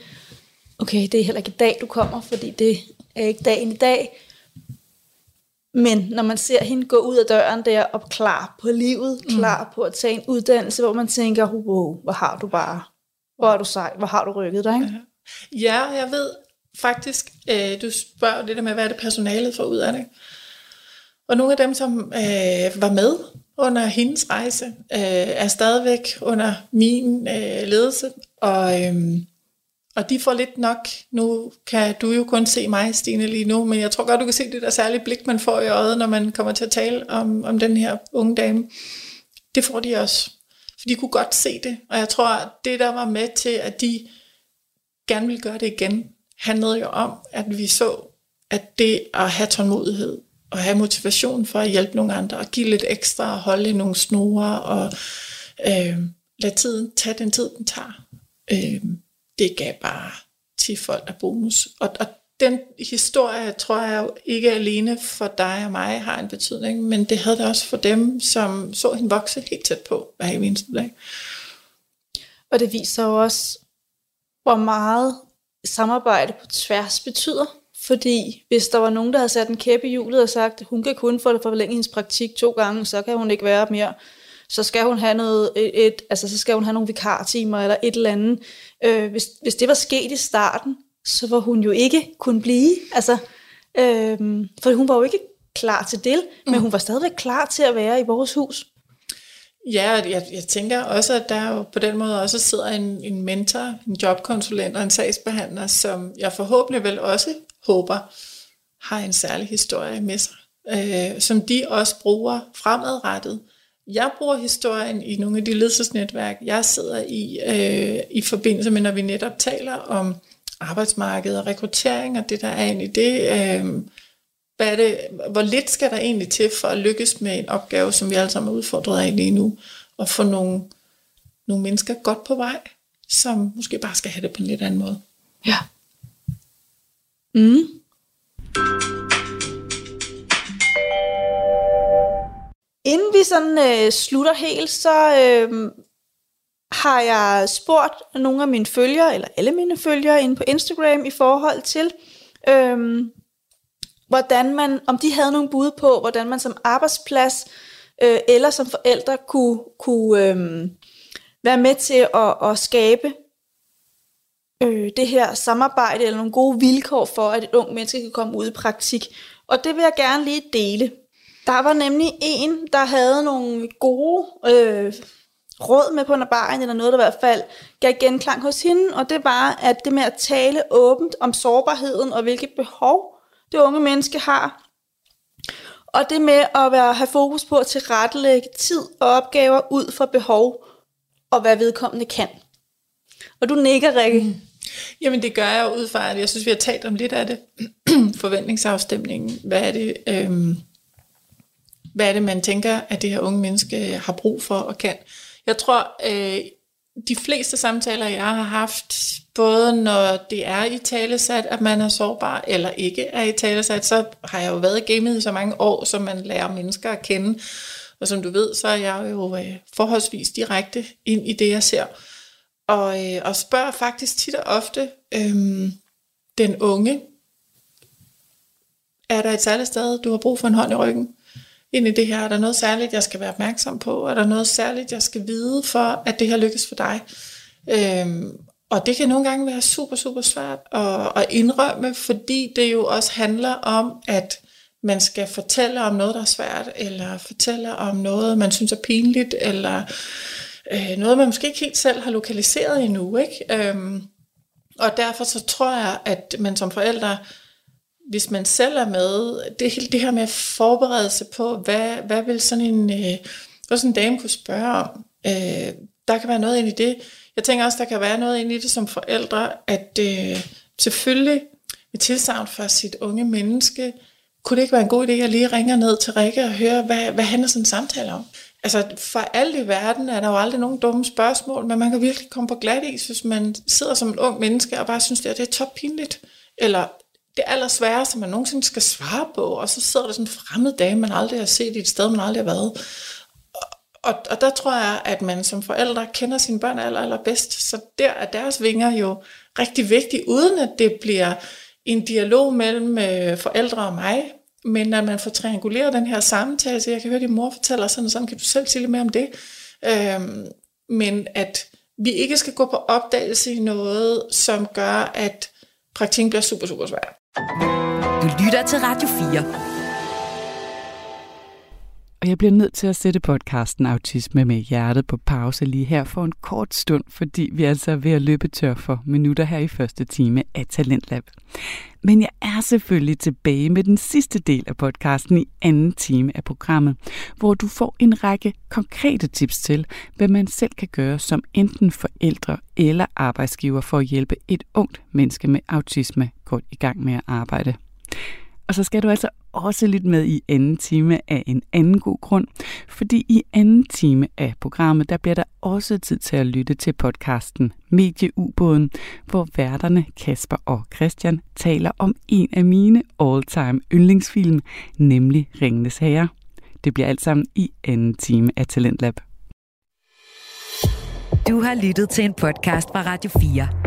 okay, det er heller ikke i dag, du kommer, fordi det er ikke dagen i dag. Men når man ser hende gå ud af døren der, og klar på livet, klar mm. på at tage en uddannelse, hvor man tænker, wow, hvor har du bare hvor er du sej, hvor har du rykket dig, ikke? Ja, jeg ved faktisk, øh, du spørger der med, hvad er det personalet får ud af det. Og nogle af dem, som øh, var med under hendes rejse, øh, er stadigvæk under min øh, ledelse, og, øh, og de får lidt nok. Nu kan du jo kun se mig, Stine, lige nu, men jeg tror godt, du kan se det der særlige blik, man får i øjet, når man kommer til at tale om, om den her unge dame det får de også. De kunne godt se det, og jeg tror, at det der var med til, at de gerne ville gøre det igen, handlede jo om, at vi så, at det at have tålmodighed, og have motivation for at hjælpe nogle andre, og give lidt ekstra, og holde nogle snore, og øh, lade tiden tage den tid, den tager. Øh, det gav bare 10 folk af bonus. Og, og den historie, tror jeg ikke alene for dig og mig har en betydning, men det havde det også for dem, som så hende vokse helt tæt på hver eneste dag. Og det viser jo også, hvor meget samarbejde på tværs betyder. Fordi hvis der var nogen, der havde sat en kæppe i hjulet og sagt, hun kan kun få det forlænge hendes praktik to gange, så kan hun ikke være mere, så skal hun have noget, et, et, altså så skal hun have nogle vikartimer eller et eller andet. Øh, hvis, hvis det var sket i starten, så var hun jo ikke kunne blive. Altså, øh, for hun var jo ikke klar til det, mm. men hun var stadigvæk klar til at være i vores hus. Ja, jeg, jeg tænker også, at der jo på den måde også sidder en, en mentor, en jobkonsulent og en sagsbehandler, som jeg forhåbentlig vel også håber har en særlig historie med sig, øh, som de også bruger fremadrettet. Jeg bruger historien i nogle af de ledelsesnetværk, jeg sidder i, øh, i forbindelse med, når vi netop taler om arbejdsmarked og rekruttering og det, der er ind i det. Øh, hvad er det, hvor lidt skal der egentlig til for at lykkes med en opgave, som vi alle sammen er udfordret af lige nu, og få nogle, nogle mennesker godt på vej, som måske bare skal have det på en lidt anden måde. Ja. Mm. Inden vi sådan øh, slutter helt, så øh, har jeg spurgt nogle af mine følgere, eller alle mine følgere inde på Instagram i forhold til, øhm, hvordan man, om de havde nogle bud på, hvordan man som arbejdsplads øh, eller som forældre kunne, kunne øh, være med til at, at skabe øh, det her samarbejde eller nogle gode vilkår for, at et ung menneske kan komme ud i praktik. Og det vil jeg gerne lige dele. Der var nemlig en, der havde nogle gode øh, råd med på en barn, eller noget, der i hvert fald gav genklang hos hende, og det var, at det med at tale åbent om sårbarheden og hvilke behov det unge menneske har, og det med at være, have fokus på at tilrettelægge tid og opgaver ud fra behov, og hvad vedkommende kan. Og du nikker, Rikke. Mm. Jamen det gør jeg ud fra, at jeg synes, vi har talt om lidt af det. Forventningsafstemningen. Hvad er det, øhm, hvad er det, man tænker, at det her unge menneske har brug for og kan? Jeg tror, øh, de fleste samtaler, jeg har haft, både når det er i talesat, at man er sårbar, eller ikke er i talesat, så har jeg jo været i gamet i så mange år, som man lærer mennesker at kende. Og som du ved, så er jeg jo øh, forholdsvis direkte ind i det, jeg ser. Og, øh, og spørger faktisk tit og ofte øh, den unge, er der et særligt sted, du har brug for en hånd i ryggen? Ind i det her? Er der noget særligt, jeg skal være opmærksom på? Er der noget særligt, jeg skal vide for, at det her lykkes for dig? Øhm, og det kan nogle gange være super, super svært at, at indrømme, fordi det jo også handler om, at man skal fortælle om noget, der er svært, eller fortælle om noget, man synes er pinligt, eller øh, noget, man måske ikke helt selv har lokaliseret endnu. Ikke? Øhm, og derfor så tror jeg, at man som forældre hvis man selv er med, det, hele det her med at forberede sig på, hvad, hvad vil sådan en, øh, hvad sådan en dame kunne spørge om, øh, der kan være noget ind i det. Jeg tænker også, der kan være noget ind i det som forældre, at øh, selvfølgelig med tilsavn for sit unge menneske, kunne det ikke være en god idé, at jeg lige ringer ned til Rikke og hører, hvad, hvad handler sådan en samtale om? Altså, for alt i verden er der jo aldrig nogen dumme spørgsmål, men man kan virkelig komme på glat is, hvis man sidder som en ung menneske og bare synes, at det er top pinligt. Eller det allersværeste, man nogensinde skal svare på, og så sidder der sådan en fremmed dame, man aldrig har set i et sted, man aldrig har været. Og, og der tror jeg, at man som forældre kender sine børn aller, allerbedst, så der er deres vinger jo rigtig vigtige, uden at det bliver en dialog mellem øh, forældre og mig, men at man får trianguleret den her samtale, så jeg kan høre, at din mor fortæller sådan og sådan, kan du selv sige lidt mere om det? Øhm, men at vi ikke skal gå på opdagelse i noget, som gør, at praktikken bliver super, super svær. Du lytter til Radio 4. Og jeg bliver nødt til at sætte podcasten Autisme med hjertet på pause lige her for en kort stund, fordi vi altså er ved at løbe tør for minutter her i første time af Talentlab. Men jeg er selvfølgelig tilbage med den sidste del af podcasten i anden time af programmet, hvor du får en række konkrete tips til, hvad man selv kan gøre som enten forældre eller arbejdsgiver for at hjælpe et ungt menneske med autisme godt i gang med at arbejde. Og så skal du altså også lidt med i anden time af en anden god grund, fordi i anden time af programmet, der bliver der også tid til at lytte til podcasten Medieubåden, hvor værterne Kasper og Christian taler om en af mine all-time yndlingsfilm, nemlig Ringenes Herre. Det bliver alt sammen i anden time af Talentlab. Du har lyttet til en podcast fra Radio 4.